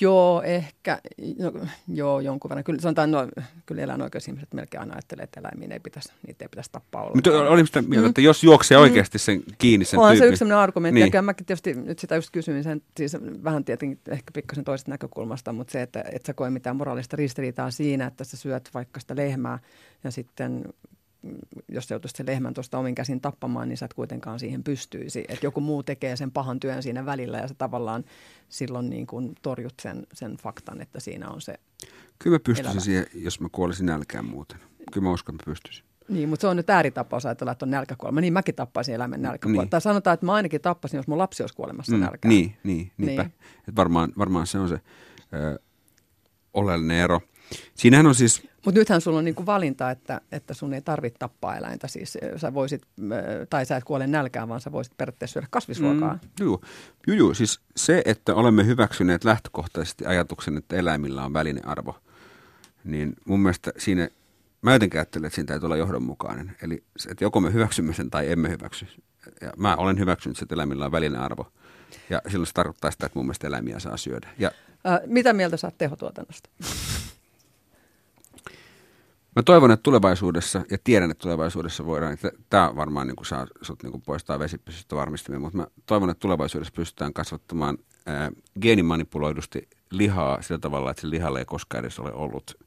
Joo, ehkä, no, joo, jonkun verran. Kyllä sanotaan, no, kyllä eläinoikeusihmiset melkein aina ajattelee, että eläimiä ei pitäisi, niitä ei pitäisi tappaa olla. Mutta olin sitä mieltä, että jos juoksee mm. oikeasti sen kiinni sen On tyypin. se yksi sellainen argumentti, Niin. ja mäkin tietysti nyt sitä just kysyin, sen, siis vähän tietenkin ehkä pikkasen toisesta näkökulmasta, mutta se, että et sä koe mitään moraalista ristiriitaa siinä, että sä syöt vaikka sitä lehmää ja sitten mm, jos sä joutuisit sen lehmän tuosta omin käsin tappamaan, niin sä et kuitenkaan siihen pystyisi. Että joku muu tekee sen pahan työn siinä välillä ja sä tavallaan silloin niin kuin torjut sen, sen faktan, että siinä on se. Kyllä mä pystyisin Elävä. siihen, jos mä kuolisin nälkään muuten. Kyllä mä uskon, että mä pystyisin. Niin, mutta se on nyt ääritapaus ajatella, että on nälkäkuolema. Niin mäkin tappaisin eläimen nälkäkuolema. Niin. Tai sanotaan, että mä ainakin tappasin, jos mun lapsi olisi kuolemassa mm, nälkään. Niin, niin, niinpä. Niin. Et varmaan, varmaan se on se ö, oleellinen ero. Siinähän on siis, Mutta nythän sulla on niinku valinta, että, että sun ei tarvitse tappaa eläintä. Siis ö, sä voisit, ö, tai sä et kuole nälkään, vaan sä voisit periaatteessa syödä kasvisruokaa. Mm. juu, juu, juu, siis se, että olemme hyväksyneet lähtökohtaisesti ajatuksen, että eläimillä on välinearvo, niin mun mielestä siinä, mä jotenkin ajattelen, että siinä täytyy olla johdonmukainen. Eli että joko me hyväksymme sen tai emme hyväksy. Ja mä olen hyväksynyt, että eläimillä on välinearvo. Ja silloin se tarkoittaa sitä, että mun mielestä eläimiä saa syödä. Ja Ö, mitä mieltä sä oot tehotuotannosta? Mä toivon, että tulevaisuudessa, ja tiedän, että tulevaisuudessa voidaan, että tämä varmaan niin kuin saa sut niin kuin poistaa vesipysystä varmistimia, mutta mä toivon, että tulevaisuudessa pystytään kasvattamaan ää, geenimanipuloidusti lihaa sillä tavalla, että se lihalle ei koskaan edes ole ollut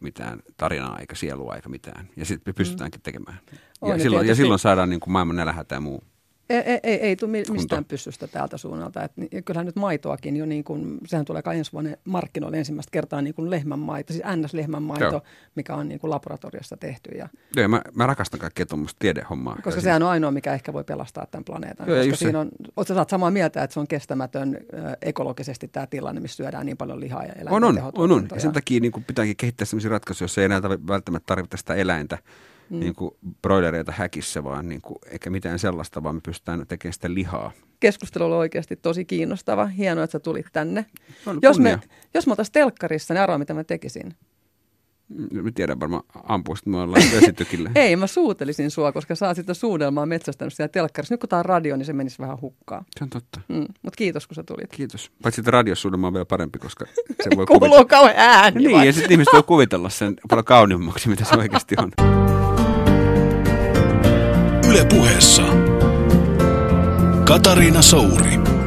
mitään tarinaa eikä sielua eikä mitään. Ja sitten me pystytäänkin tekemään. On, Ja, silloin, ja silloin saadaan niin kuin maailman nälähätä ja muu. Ei, ei, ei, ei tule mi- mistään Kunto. pyssystä täältä suunnalta. Et, ni- kyllähän nyt maitoakin jo, niin kuin, sehän tulee kai ensi vuonna markkinoille ensimmäistä kertaa niin kuin lehmänmaito, siis NS-lehmänmaito, Joo. mikä on niin kuin laboratoriossa tehty. Ja, Ja mä, mä rakastan kaikkea tuommoista tiedehommaa. koska Ja siis- sehän on ainoa, mikä ehkä voi pelastaa tämän planeetan. Joo, koska siinä on, oot sä saat samaa mieltä, että se on kestämätön ekologisesti tämä tilanne, missä syödään niin paljon lihaa ja eläinten On, on, on, on. Ja sen takia niin kuin pitääkin kehittää sellaisia ratkaisuja, joissa ei enää välttämättä tarvita sitä eläintä, mm. niin kuin broilereita häkissä, vaan niin kuin, eikä mitään sellaista, vaan me pystytään tekemään sitä lihaa. Keskustelu oli oikeasti tosi kiinnostava. Hienoa, että sä tulit tänne. On Jos me, jos me oltaisiin telkkarissa, niin arvaa, mitä mä tekisin. Mm, Mä tiedän varmaan ampuisit me ollaan vesitykille. Ei, mä suutelisin sua, koska sä oot sitä suudelmaa metsästänyt siellä telkkarissa. Nyt kun tää on radio, niin se menisi vähän hukkaan. Se on totta. Mm. Mutta kiitos, kun sä tulit. Kiitos. Paitsi että radiosuudelma on vielä parempi, koska se voi Kuuluu kuvitella. kauhean ääni. Niin, vai? ja sitten ihmiset voi kuvitella sen paljon kauniimmaksi, mitä se oikeasti on. Yle puheessa. Katariina Souri.